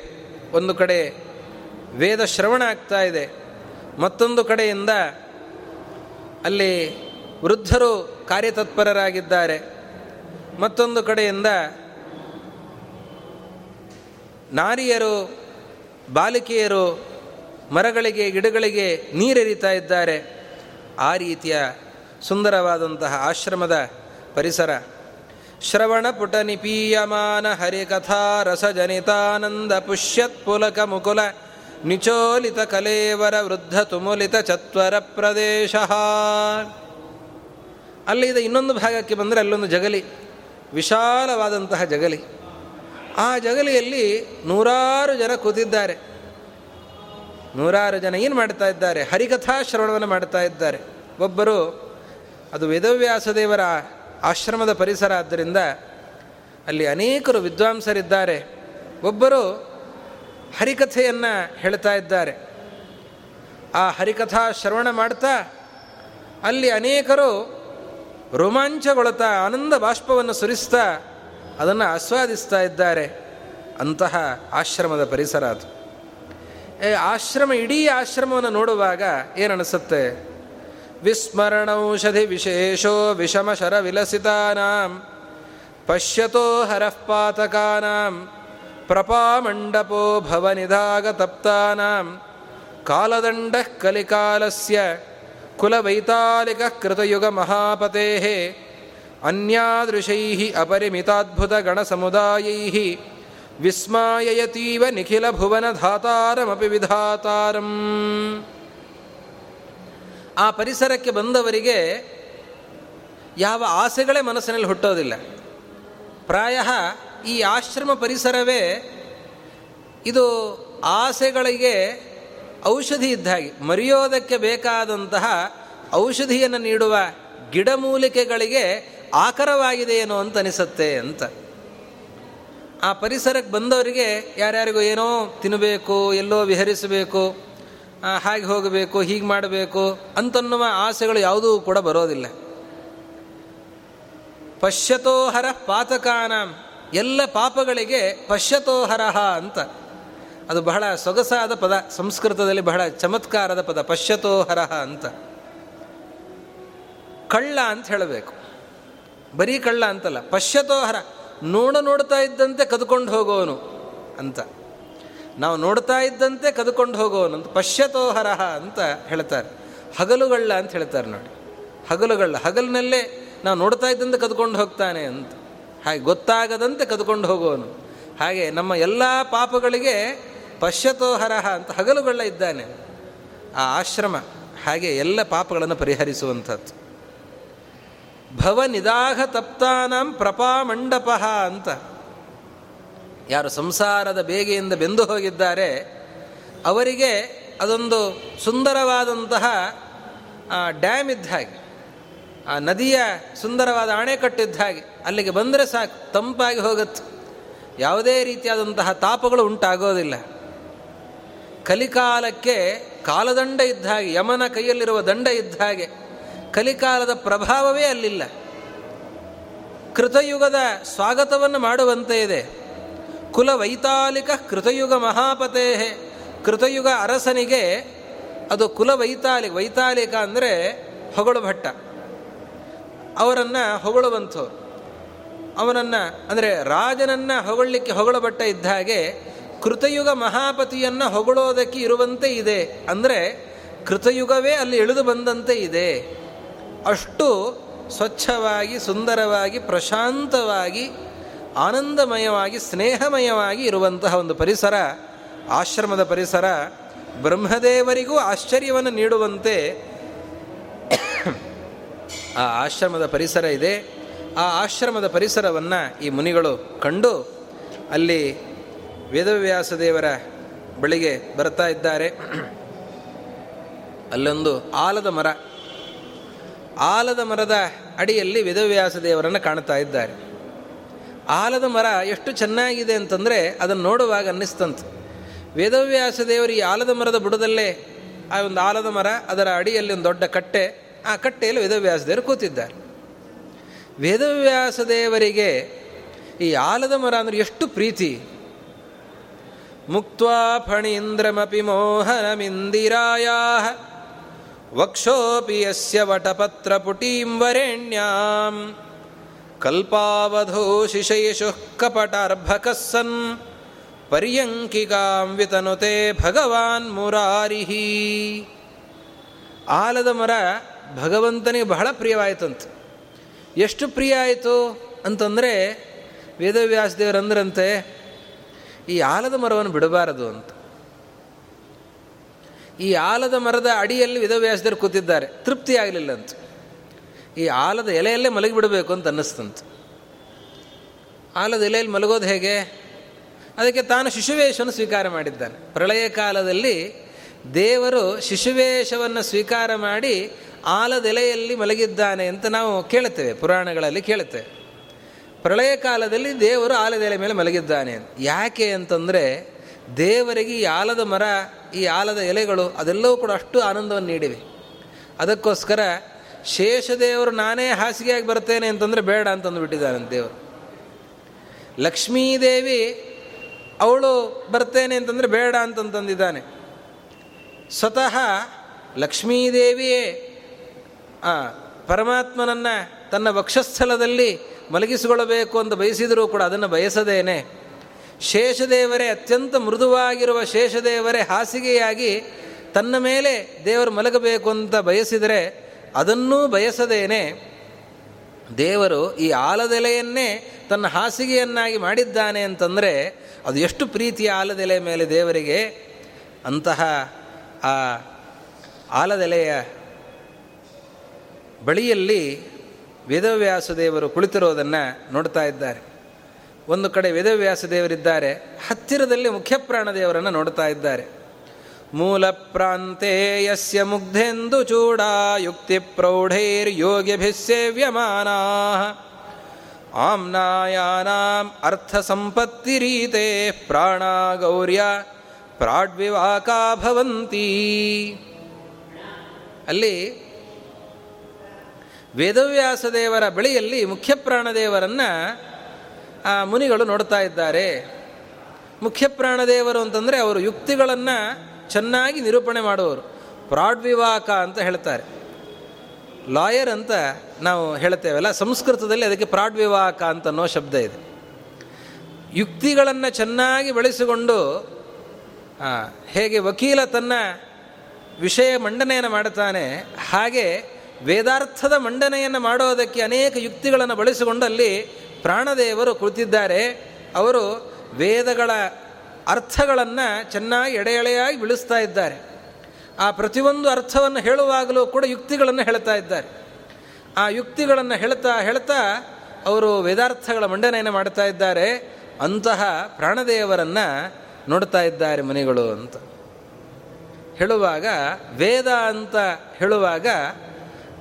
ಒಂದು ಕಡೆ ವೇದ ಶ್ರವಣ ಆಗ್ತಾ ಇದೆ. ಮತ್ತೊಂದು ಕಡೆಯಿಂದ ಅಲ್ಲಿ ವೃದ್ಧರು ಕಾರ್ಯತತ್ಪರರಾಗಿದ್ದಾರೆ. ಮತ್ತೊಂದು ಕಡೆಯಿಂದ ನಾರಿಯರು ಬಾಲಿಕೆಯರು ಮರಗಳಿಗೆ, ಗಿಡಗಳಿಗೆ ನೀರೆರಿತಾ ಇದ್ದಾರೆ. ಆ ರೀತಿಯ ಸುಂದರವಾದಂತಹ ಆಶ್ರಮದ ಪರಿಸರ. ಶ್ರವಣ ಪುಟ ನಿಪೀಯಮಾನ ಹರಿಕಥಾ ರಸಜನಿತಾನಂದ ಪುಷ್ಯತ್ ಪುಲಕ ಮುಕುಲ ನಿಚೋಲಿತ ಕಲೇವರ ವೃದ್ಧ ತುಮುಲಿತ ಚತ್ವರ ಪ್ರದೇಶ. ಅಲ್ಲಿ ಇದು ಇನ್ನೊಂದು ಭಾಗಕ್ಕೆ ಬಂದರೆ ಅಲ್ಲೊಂದು ಜಗಲಿ, ವಿಶಾಲವಾದಂತಹ ಜಗಲಿ. ಆ ಜಗಲಿಯಲ್ಲಿ ನೂರಾರು ಜನ ಕೂತಿದ್ದಾರೆ. ನೂರಾರು ಜನ ಏನು ಮಾಡ್ತಾ ಇದ್ದಾರೆ? ಹರಿಕಥಾ ಶ್ರವಣವನ್ನು ಮಾಡ್ತಾ ಇದ್ದಾರೆ. ಒಬ್ಬರು ಅದು ವೇದವ್ಯಾಸದೇವರ ಆಶ್ರಮದ ಪರಿಸರ ಆದ್ದರಿಂದ ಅಲ್ಲಿ ಅನೇಕರು ವಿದ್ವಾಂಸರಿದ್ದಾರೆ. ಒಬ್ಬರು ಹರಿಕಥೆಯನ್ನು ಹೇಳ್ತಾ ಇದ್ದಾರೆ. ಆ ಹರಿಕಥಾ ಶ್ರವಣ ಮಾಡ್ತಾ ಅಲ್ಲಿ ಅನೇಕರು ರೋಮಾಂಚಗೊಳ್ತಾ ಆನಂದ ಬಾಷ್ಪವನ್ನು ಸುರಿಸ್ತಾ ಅದನ್ನು ಆಸ್ವಾದಿಸ್ತಾ ಇದ್ದಾರೆ ಅಂತಹ ಆಶ್ರಮದ ಪರಿಸರ ಅದು. ಆಶ್ರಮ, ಇಡೀ ಆಶ್ರಮವನ್ನು ನೋಡುವಾಗ ಏನನಿಸುತ್ತೆ ವಿಸ್ಮರಣೌಷಧಿ ವಿಶೇಷೋ ವಿಷಮ ಶರ ವಿಲಸಿತಾನಾಂ ಪಶ್ಯತೋ ಹರಃಪಾತಕಾನಾಂ, ಪ್ರಪಾಮಂಡಪೋ ಭವನಿಧಾಗತಪ್ತಾನಾಂ, ಕಾಲದಂಡ ಕಲಿಕಾಲಸ್ಯ ಕುಲವೈತಾಲಿಕ ಕೃತಯುಗ ಮಹಾಪತೆ ಅನ್ಯಾದೃಶೈ ಅಪರಿಮಿತಾದ್ಭುತ ಗಣಸಮುದಾಯೈ ವಿಸ್ಮಾಯಯತೀವ ನಿಖಿಲ ಭುವನ ಧಾತಾರಮಪಿ ವಿಧಾತಾರಂ. ಆ ಪರಿಸರಕ್ಕೆ ಬಂದವರಿಗೆ ಯಾವ ಆಸೆಗಳೇ ಮನಸ್ಸಿನಲ್ಲಿ ಹುಟ್ಟೋದಿಲ್ಲ. ಪ್ರಾಯ ಈ ಆಶ್ರಮ ಪರಿಸರವೇ ಇದು ಆಸೆಗಳಿಗೆ ಔಷಧಿ ಇದ್ದ ಹಾಗೆ. ಮರೆಯೋದಕ್ಕೆ ಬೇಕಾದಂತಹ ಔಷಧಿಯನ್ನು ನೀಡುವ ಗಿಡಮೂಲಿಕೆಗಳಿಗೆ ಆಕರವಾಗಿದೆ ಏನೋ ಅಂತ ಅನಿಸುತ್ತೆ ಅಂತ. ಆ ಪರಿಸರಕ್ಕೆ ಬಂದವರಿಗೆ ಯಾರ್ಯಾರಿಗೂ ಏನೋ ತಿನ್ನಬೇಕು ಎಲ್ಲೋ ವಿಹರಿಸಬೇಕು ಹಾಗೆ ಹೋಗಬೇಕು, ಹೀಗೆ ಮಾಡಬೇಕು ಅಂತನ್ನುವ ಆಸೆಗಳು ಯಾವುದೂ ಕೂಡ ಬರೋದಿಲ್ಲ. ಪಶ್ಯತೋಹರ ಪಾತಕಾನ, ಎಲ್ಲ ಪಾಪಗಳಿಗೆ ಪಶ್ಯತೋಹರ ಅಂತ. ಅದು ಬಹಳ ಸೊಗಸಾದ ಪದ, ಸಂಸ್ಕೃತದಲ್ಲಿ ಬಹಳ ಚಮತ್ಕಾರದ ಪದ ಪಶ್ಯತೋಹರ ಅಂತ. ಕಳ್ಳ ಅಂತ ಹೇಳಬೇಕು. ಬರೀ ಕಳ್ಳ ಅಂತಲ್ಲ ಪಶ್ಯತೋಹರ ನೋಡ ನೋಡ್ತಾ ಇದ್ದಂತೆ ಕದ್ಕೊಂಡು ಹೋಗೋನು ಅಂತ. ನಾವು ನೋಡ್ತಾ ಇದ್ದಂತೆ ಕದ್ಕೊಂಡು ಹೋಗೋನು ಅಂತ ಪಶ್ಯತೋಹರ ಅಂತ ಹೇಳ್ತಾರೆ. ಹಗಲುಗಳ್ಳ ಅಂತ ಹೇಳ್ತಾರೆ ನೋಡಿ. ಹಗಲುಗಳ್ಳ, ಹಗಲಿನಲ್ಲೇ ನಾವು ನೋಡ್ತಾ ಇದ್ದಂತೆ ಕದ್ಕೊಂಡು ಹೋಗ್ತಾನೆ ಅಂತ. ಹಾಗೆ ಗೊತ್ತಾಗದಂತೆ ಕದ್ಕೊಂಡು ಹೋಗೋನು. ಹಾಗೆ ನಮ್ಮ ಎಲ್ಲ ಪಾಪಗಳಿಗೆ ಪಶ್ಯತೋಹರ ಅಂತ ಹಗಲುಗಳ್ಳ ಇದ್ದಾನೆ. ಆ ಆಶ್ರಮ, ಹಾಗೆ ಎಲ್ಲ ಪಾಪಗಳನ್ನು ಪರಿಹರಿಸುವಂಥದ್ದು. ಭವ ನಿದಾಹ ತಪ್ತಾನಂ ಪ್ರಪಾಮಂಡಪ ಅಂತ. ಯಾರು ಸಂಸಾರದ ಬೇಗೆಯಿಂದ ಬೆಂದು ಹೋಗಿದ್ದಾರೆ, ಅವರಿಗೆ ಅದೊಂದು ಸುಂದರವಾದಂತಹ ಡ್ಯಾಮ್ ಇದ್ದ ಹಾಗೆ, ಆ ನದಿಯ ಸುಂದರವಾದ ಅಣೆಕಟ್ಟಿದ್ದ ಹಾಗೆ, ಅಲ್ಲಿಗೆ ಬಂದರೆ ಸಾಕು, ತಂಪಾಗಿ ಹೋಗುತ್ತೆ. ಯಾವುದೇ ರೀತಿಯಾದಂತಹ ತಾಪಗಳು ಉಂಟಾಗೋದಿಲ್ಲ. ಕಲಿಕಾಲಕ್ಕೆ ಕಾಲದಂಡ ಇದ್ದ ಹಾಗೆ, ಯಮನ ಕೈಯಲ್ಲಿರುವ ದಂಡ ಇದ್ದ ಹಾಗೆ ಕಲಿಕಾಲದ ಪ್ರಭಾವವೇ ಅಲ್ಲಿಲ್ಲ. ಕೃತಯುಗದ ಸ್ವಾಗತವನ್ನು ಮಾಡುವಂತೆ ಇದೆ. ಕುಲ ವೈತಾಲಿಕ ಕೃತಯುಗ ಮಹಾಪತೇ ಕೃತಯುಗ ಅರಸನಿಗೆ ಅದು ಕುಲ ವೈತಾಲಿಕ ವೈತಾಲಿಕ ಅಂದರೆ ಹೊಗಳು ಭಟ್ಟ. ಅವರನ್ನು ಹೊಗಳುವಂಥವ್ರು. ಅವನನ್ನು ಅಂದರೆ ರಾಜನನ್ನು ಹೊಗಳಲಿಕ್ಕೆ ಹೊಗಳ ಭಟ್ಟ ಇದ್ದ ಹಾಗೆ ಕೃತಯುಗ ಮಹಾಪತಿಯನ್ನು ಹೊಗಳೋದಕ್ಕೆ ಇರುವಂತೆ ಇದೆ. ಅಂದರೆ ಕೃತಯುಗವೇ ಅಲ್ಲಿ ಇಳಿದು ಬಂದಂತೆ ಇದೆ. ಅಷ್ಟು ಸ್ವಚ್ಛವಾಗಿ, ಸುಂದರವಾಗಿ, ಪ್ರಶಾಂತವಾಗಿ, ಆನಂದಮಯವಾಗಿ, ಸ್ನೇಹಮಯವಾಗಿ ಇರುವಂತಹ ಒಂದು ಪರಿಸರ, ಆಶ್ರಮದ ಪರಿಸರ, ಬ್ರಹ್ಮದೇವರಿಗೂ ಆಶ್ಚರ್ಯವನ್ನು ನೀಡುವಂತೆ ಆ ಆಶ್ರಮದ ಪರಿಸರ ಇದೆ. ಆ ಆಶ್ರಮದ ಪರಿಸರವನ್ನು ಈ ಮುನಿಗಳು ಕಂಡು ಅಲ್ಲಿ ವೇದವ್ಯಾಸ ದೇವರ ಬಳಿಗೆ ಬರ್ತಾ ಇದ್ದಾರೆ. ಅಲ್ಲೊಂದು ಆಲದ ಮರ. ಆಲದ ಮರದ ಅಡಿಯಲ್ಲಿ ವೇದವ್ಯಾಸ ದೇವರನ್ನು ಕಾಣ್ತಾ ಇದ್ದಾರೆ. ಆಲದ ಮರ ಎಷ್ಟು ಚೆನ್ನಾಗಿದೆ ಅಂತಂದರೆ ಅದನ್ನು ನೋಡುವಾಗ ಅನ್ನಿಸ್ತಂತೆ. ವೇದವ್ಯಾಸ ದೇವರು ಈ ಆಲದ ಮರದ ಬುಡದಲ್ಲೇ ಆ ಒಂದು ಆಲದ ಮರ ಅದರ ಅಡಿಯಲ್ಲಿ ಒಂದು ದೊಡ್ಡ ಕಟ್ಟೆ, ಆ ಕಟ್ಟೆಯಲ್ಲಿ ವೇದವ್ಯಾಸ ದೇವರು ಕೂತಿದ್ದಾರೆ. ವೇದವ್ಯಾಸ ದೇವರಿಗೆ ಈ ಆಲದ ಮರ ಅಂದರೆ ಎಷ್ಟು ಪ್ರೀತಿ. ಮುಕ್ತ್ವಾ ಫಣೀಂದ್ರಮಪಿ ಮೋಹನಮಿಂದಿರಾಯ ವಕ್ಷೋಪಿ ಯಸ್ಯ ವಟಪತ್ರಪುಟೀಂ ವರೆಣ್ಯಾಂ. ಕಲ್ಪಾವಧೋ ಶಿಶೈಷು ಕಪಟಾರ್ಭಕಃ ಸನ್ ಪರ್ಯಂಕಿಕಾಂ ವಿತನುತೆ ಭಗವಾನ್ ಮುರಾರಿಹಿ. ಆಲದ ಮರ ಭಗವಂತನಿಗೆ ಬಹಳ ಪ್ರಿಯವಾಯಿತಂತ. ಎಷ್ಟು ಪ್ರಿಯ ಆಯಿತು ಅಂತಂದರೆ ವೇದವ್ಯಾಸದೇವರಂದ್ರಂತೆ ಈ ಆಲದ ಮರವನ್ನು ಬಿಡಬಾರದು ಅಂತ. ಈ ಆಲದ ಮರದ ಅಡಿಯಲ್ಲಿ ವಿಧವ್ಯಾಸದರು ಕೂತಿದ್ದಾರೆ. ತೃಪ್ತಿ ಆಗಲಿಲ್ಲ ಅಂತ. ಈ ಆಲದ ಎಲೆಯಲ್ಲೇ ಮಲಗಿಬಿಡಬೇಕು ಅಂತ ಅನ್ನಿಸ್ತಂತ. ಆಲದ ಎಲೆಯಲ್ಲಿ ಮಲಗೋದು ಹೇಗೆ? ಅದಕ್ಕೆ ತಾನು ಶಿಶುವೇಶವನ್ನು ಸ್ವೀಕಾರ ಮಾಡಿದ್ದಾನೆ. ಪ್ರಳಯ ಕಾಲದಲ್ಲಿ ದೇವರು ಶಿಶುವೇಶವನ್ನು ಸ್ವೀಕಾರ ಮಾಡಿ ಆಲದೆಲೆಯಲ್ಲಿ ಮಲಗಿದ್ದಾನೆ ಅಂತ ನಾವು ಕೇಳುತ್ತೇವೆ, ಪುರಾಣಗಳಲ್ಲಿ ಕೇಳುತ್ತೇವೆ. ಪ್ರಳಯ ಕಾಲದಲ್ಲಿ ದೇವರು ಆಲದೆಲೆ ಮೇಲೆ ಮಲಗಿದ್ದಾನೆ ಯಾಕೆ ಅಂತಂದರೆ ದೇವರಿಗೆ ಈ ಆಲದ ಮರ ಈ ಆಲದ ಎಲೆಗಳು ಅದೆಲ್ಲವೂ ಕೂಡ ಅಷ್ಟು ಆನಂದವನ್ನು ನೀಡಿವೆ. ಅದಕ್ಕೋಸ್ಕರ ಶೇಷದೇವರು ನಾನೇ ಹಾಸಿಗೆಯಾಗಿ ಬರ್ತೇನೆ ಅಂತಂದರೆ ಬೇಡ ಅಂತಂದು ದೇವರು. ಲಕ್ಷ್ಮೀದೇವಿ ಅವಳು ಬರ್ತೇನೆ ಅಂತಂದರೆ ಬೇಡ ಅಂತಂತಂದಿದ್ದಾನೆ ಸ್ವತಃ ಲಕ್ಷ್ಮೀದೇವಿಯೇ ಪರಮಾತ್ಮನನ್ನು ತನ್ನ ವಕ್ಷಸ್ಥಲದಲ್ಲಿ ಮಲಗಿಸಿಕೊಳ್ಳಬೇಕು ಅಂತ ಬಯಸಿದರೂ ಕೂಡ ಅದನ್ನು ಬಯಸದೇನೆ. ಶೇಷದೇವರೇ, ಅತ್ಯಂತ ಮೃದುವಾಗಿರುವ ಶೇಷದೇವರೇ, ಹಾಸಿಗೆಯಾಗಿ ತನ್ನ ಮೇಲೆ ದೇವರು ಮಲಗಬೇಕು ಅಂತ ಬಯಸಿದರೆ ಅದನ್ನೂ ಬಯಸದೇನೆ. ದೇವರು ಈ ಆಲದೆಲೆಯನ್ನೇ ತನ್ನ ಹಾಸಿಗೆಯನ್ನಾಗಿ ಮಾಡಿದ್ದಾನೆ ಅಂತಂದರೆ ಅದು ಎಷ್ಟು ಪ್ರೀತಿಯ ಆಲದೆಲೆ ಮೇಲೆ ದೇವರಿಗೆ ಅಂತಹ ಆ ಆಲದೆಲೆಯ ಬಳಿಯಲ್ಲಿ ವೇದವ್ಯಾಸ ದೇವರು ಕುಳಿತಿರೋದನ್ನು ನೋಡ್ತಾ ಇದ್ದಾರೆ. ಒಂದು ಕಡೆ ವೇದವ್ಯಾಸ ದೇವರಿದ್ದಾರೆ, ಹತ್ತಿರದಲ್ಲಿ ದೇವರನ್ನು ನೋಡ್ತಾ ಇದ್ದಾರೆ. ಮೂಲ ಪ್ರಾಂತೆ ಯಸ್ಯ ಮುಗ್ಧೆಂದು ಚೂಡಾ ಯುಕ್ತಿ ಪ್ರೌಢೈರ್ಯೋಗ್ಯಭಿಸೇವ್ಯಮಾನಾ ಆಮ್ನಾಯಾನಾಂ ಅರ್ಥ ಸಂಪತ್ತಿ ರೀತೆ ಪ್ರಾಣ ಗೌರ್ಯ ಪ್ರಾಡ್ವಿವಾಕಾ ಭವಂತಿ. ಅಲ್ಲಿ ವೇದವ್ಯಾಸ ದೇವರ ಬಳಿಯಲ್ಲಿ ಮುಖ್ಯ ಪ್ರಾಣದೇವರನ್ನು ಆ ಮುನಿಗಳು ನೋಡ್ತಾ ಇದ್ದಾರೆ. ಮುಖ್ಯ ಪ್ರಾಣದೇವರು ಅಂತಂದರೆ ಅವರು ಯುಕ್ತಿಗಳನ್ನು ಚೆನ್ನಾಗಿ ನಿರೂಪಣೆ ಮಾಡುವವರು. ಪ್ರಾಡ್ವಿವಾಕ ಅಂತ ಹೇಳ್ತಾರೆ. ಲಾಯರ್ ಅಂತ ನಾವು ಹೇಳ್ತೇವಲ್ಲ ಸಂಸ್ಕೃತದಲ್ಲಿ ಅದಕ್ಕೆ ಪ್ರಾಡ್ವಿವಾಕ ಅಂತ ಅನ್ನೋ ಶಬ್ದ ಇದೆ. ಯುಕ್ತಿಗಳನ್ನು ಚೆನ್ನಾಗಿ ಬೆಳೆಸಿಕೊಂಡು ಹೇಗೆ ವಕೀಲ ತನ್ನ ವಿಷಯ ಮಂಡನೆಯನ್ನು ಮಾಡುತ್ತಾನೆ, ಹಾಗೆ ವೇದಾರ್ಥದ ಮಂಡನೆಯನ್ನು ಮಾಡೋದಕ್ಕೆ ಅನೇಕ ಯುಕ್ತಿಗಳನ್ನು ಬಳಸಿಕೊಂಡು ಅಲ್ಲಿ ಪ್ರಾಣದೇವರು ಕುಳಿತಿದ್ದಾರೆ. ಅವರು ವೇದಗಳ ಅರ್ಥಗಳನ್ನು ಚೆನ್ನಾಗಿ ಎಡೆ ಎಳೆಯಾಗಿ ಬಿಳಿಸ್ತಾ ಇದ್ದಾರೆ. ಆ ಪ್ರತಿಯೊಂದು ಅರ್ಥವನ್ನು ಹೇಳುವಾಗಲೂ ಕೂಡ ಯುಕ್ತಿಗಳನ್ನು ಹೇಳ್ತಾ ಇದ್ದಾರೆ. ಆ ಯುಕ್ತಿಗಳನ್ನು ಹೇಳ್ತಾ ಹೇಳ್ತಾ ಅವರು ವೇದಾರ್ಥಗಳ ಮಂಡನೆಯನ್ನು ಮಾಡ್ತಾ ಇದ್ದಾರೆ. ಅಂತಹ ಪ್ರಾಣದೇವರನ್ನು ನೋಡ್ತಾ ಇದ್ದಾರೆ ಮನೆಗಳು ಅಂತ. ಹೇಳುವಾಗ ವೇದ ಅಂತ ಹೇಳುವಾಗ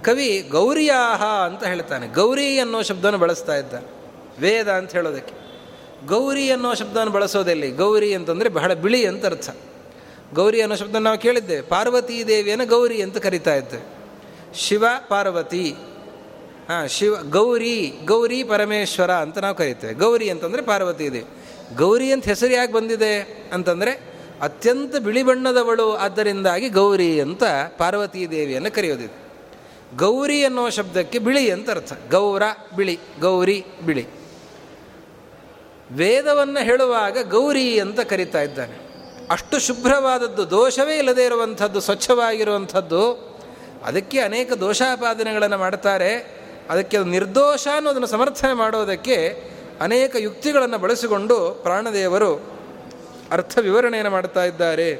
ಕವಿ ಗೌರಿಯಾಹ ಅಂತ ಹೇಳ್ತಾನೆ. ಗೌರಿ ಅನ್ನೋ ಶಬ್ದವನ್ನು ಬಳಸ್ತಾ ಇದ್ದಾನೆ ವೇದ ಅಂತ ಹೇಳೋದಕ್ಕೆ. ಗೌರಿ ಅನ್ನೋ ಶಬ್ದವನ್ನು ಬಳಸೋದೆಲ್ಲಿ? ಗೌರಿ ಅಂತಂದರೆ ಬಹಳ ಬಿಳಿ ಅಂತ ಅರ್ಥ. ಗೌರಿ ಅನ್ನೋ ಶಬ್ದ ನಾವು ಕೇಳಿದ್ದೆ. ಪಾರ್ವತೀ ದೇವಿಯನ್ನು ಗೌರಿ ಅಂತ ಕರಿತಾ ಇದ್ದೆ. ಶಿವ, ಪಾರ್ವತಿ. ಹಾಂ, ಶಿವ, ಗೌರಿ ಗೌರಿ ಪರಮೇಶ್ವರ ಅಂತ ನಾವು ಕರಿತೇವೆ. ಗೌರಿ ಅಂತಂದರೆ ಪಾರ್ವತಿ ದೇವಿ. ಗೌರಿ ಅಂತ ಹೆಸರು ಯಾಕೆ ಬಂದಿದೆ ಅಂತಂದರೆ ಅತ್ಯಂತ ಬಿಳಿ ಬಣ್ಣದವಳು ಆದ್ದರಿಂದಾಗಿ ಗೌರಿ ಅಂತ ಪಾರ್ವತೀ ದೇವಿಯನ್ನು ಕರೆಯೋದಿದೆ. ಗೌರಿ ಅನ್ನೋ ಶಬ್ದಕ್ಕೆ ಬಿಳಿ ಅಂತ ಅರ್ಥ. ಗೌರ, ಬಿಳಿ, ಗೌರಿ, ಬಿಳಿ. ವೇದವನ್ನು ಹೇಳುವಾಗ ಗೌರಿ ಅಂತ ಕರಿತಾ ಇದ್ದಾನೆ. ಅಷ್ಟು ಶುಭ್ರವಾದದ್ದು ದೋಷವೇ ಇಲ್ಲದೆ ಇರುವಂಥದ್ದು, ಸ್ವಚ್ಛವಾಗಿರುವಂಥದ್ದು. ಅದಕ್ಕೆ ಅನೇಕ ದೋಷಾಪಾದನೆಗಳನ್ನು ಮಾಡ್ತಾರೆ. ಅದಕ್ಕೆ ನಿರ್ದೋಷ ಅನ್ನೋದನ್ನು ಸಮರ್ಥನೆ ಮಾಡೋದಕ್ಕೆ ಅನೇಕ ಯುಕ್ತಿಗಳನ್ನು ಬಳಸಿಕೊಂಡು ಪ್ರಾಣದೇವರು ಅರ್ಥ ವಿವರಣೆಯನ್ನು ಮಾಡ್ತಾ ಇದ್ದಾರೆ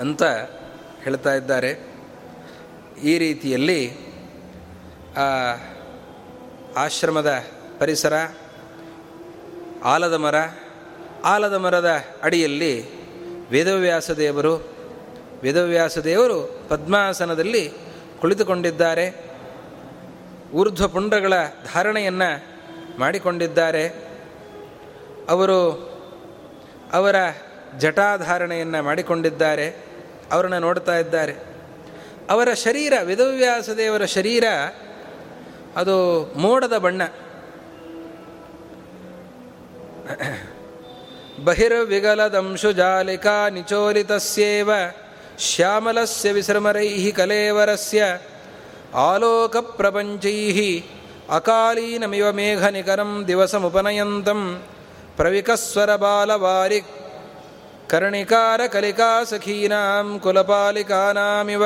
ಅಂತ ಹೇಳ್ತಾ ಇದ್ದಾರೆ. ಈ ರೀತಿಯಲ್ಲಿ ಆಶ್ರಮದ ಪರಿಸರ ಆಲದ ಮರ, ಆಲದ ಮರದ ಅಡಿಯಲ್ಲಿ ವೇದವ್ಯಾಸ ದೇವರು ವೇದವ್ಯಾಸ ದೇವರು ಪದ್ಮಾಸನದಲ್ಲಿ ಕುಳಿತುಕೊಂಡಿದ್ದಾರೆ. ಊರ್ಧ್ವ ಪುಂಡ್ರಗಳ ಧಾರಣೆಯನ್ನು ಮಾಡಿಕೊಂಡಿದ್ದಾರೆ. ಅವರು ಅವರ ಜಟಾಧಾರಣೆಯನ್ನು ಮಾಡಿಕೊಂಡಿದ್ದಾರೆ. ಅವರನ್ನು ನೋಡ್ತಾ ಇದ್ದಾರೆ. ಅವರ ಶರೀರ, ವೇದವ್ಯಾಸ ದೇವರ ಶರೀರ, ಅದು ಮೋಡದ ಬಣ್ಣ. ಬಹಿರ್ವಿಗಲದಂಶುಜಾಲಿಕಾ ನಿಚೋಲಿತಸ್ಯೇವ ಶ್ಯಾಮಲಸ್ಯ ವಿಸೃಮರೈ ಕಲೇವರಸ್ಯ ಆಲೋಕಪ್ರಪಂಚೈ ಅಕಾಲೀನಮಿವ ಮೇಘನಿಕರಂ ದಿವಸಮುಪನಯಂತಂ ಪ್ರವಿಕಸ್ವರ ಬಾಲವಾರಿ ಕರ್ಣಿಕಾರ ಕಲಿಕಾ ಸಖೀನಾಂ ಕುಲಪಾಲಿಕಾನಾಮಿವ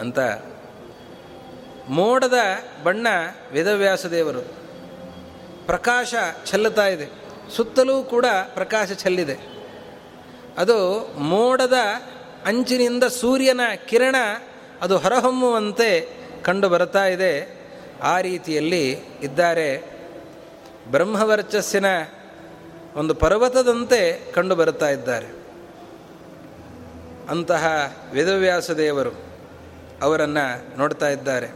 ಅಂತ ಮೋಡದ ಬಣ್ಣ ವೇದವ್ಯಾಸ ದೇವರು ಪ್ರಕಾಶ ಚೆಲ್ಲುತ್ತಾ ಇದೆ. ಸುತ್ತಲೂ ಕೂಡ ಪ್ರಕಾಶ ಚೆಲ್ಲಿದೆ ಅದು ಮೋಡದ ಅಂಚಿನಿಂದ ಸೂರ್ಯನ ಕಿರಣ ಅದು ಹೊರಹೊಮ್ಮುವಂತೆ ಕಂಡು ಬರ್ತಾ ಇದೆ. ಆ ರೀತಿಯಲ್ಲಿ ಇದ್ದಾರೆ ಬ್ರಹ್ಮವರ್ಚಸ್ಸಿನ ಒಂದು ಪರ್ವತದಂತೆ ಕಂಡು ಬರುತ್ತಾ ಇದ್ದಾರೆ. ಅಂತಹ ವೇದವ್ಯಾಸ ದೇವರು ಅವರನ್ನು ನೋಡ್ತಾ ಇದ್ದಾರೆ.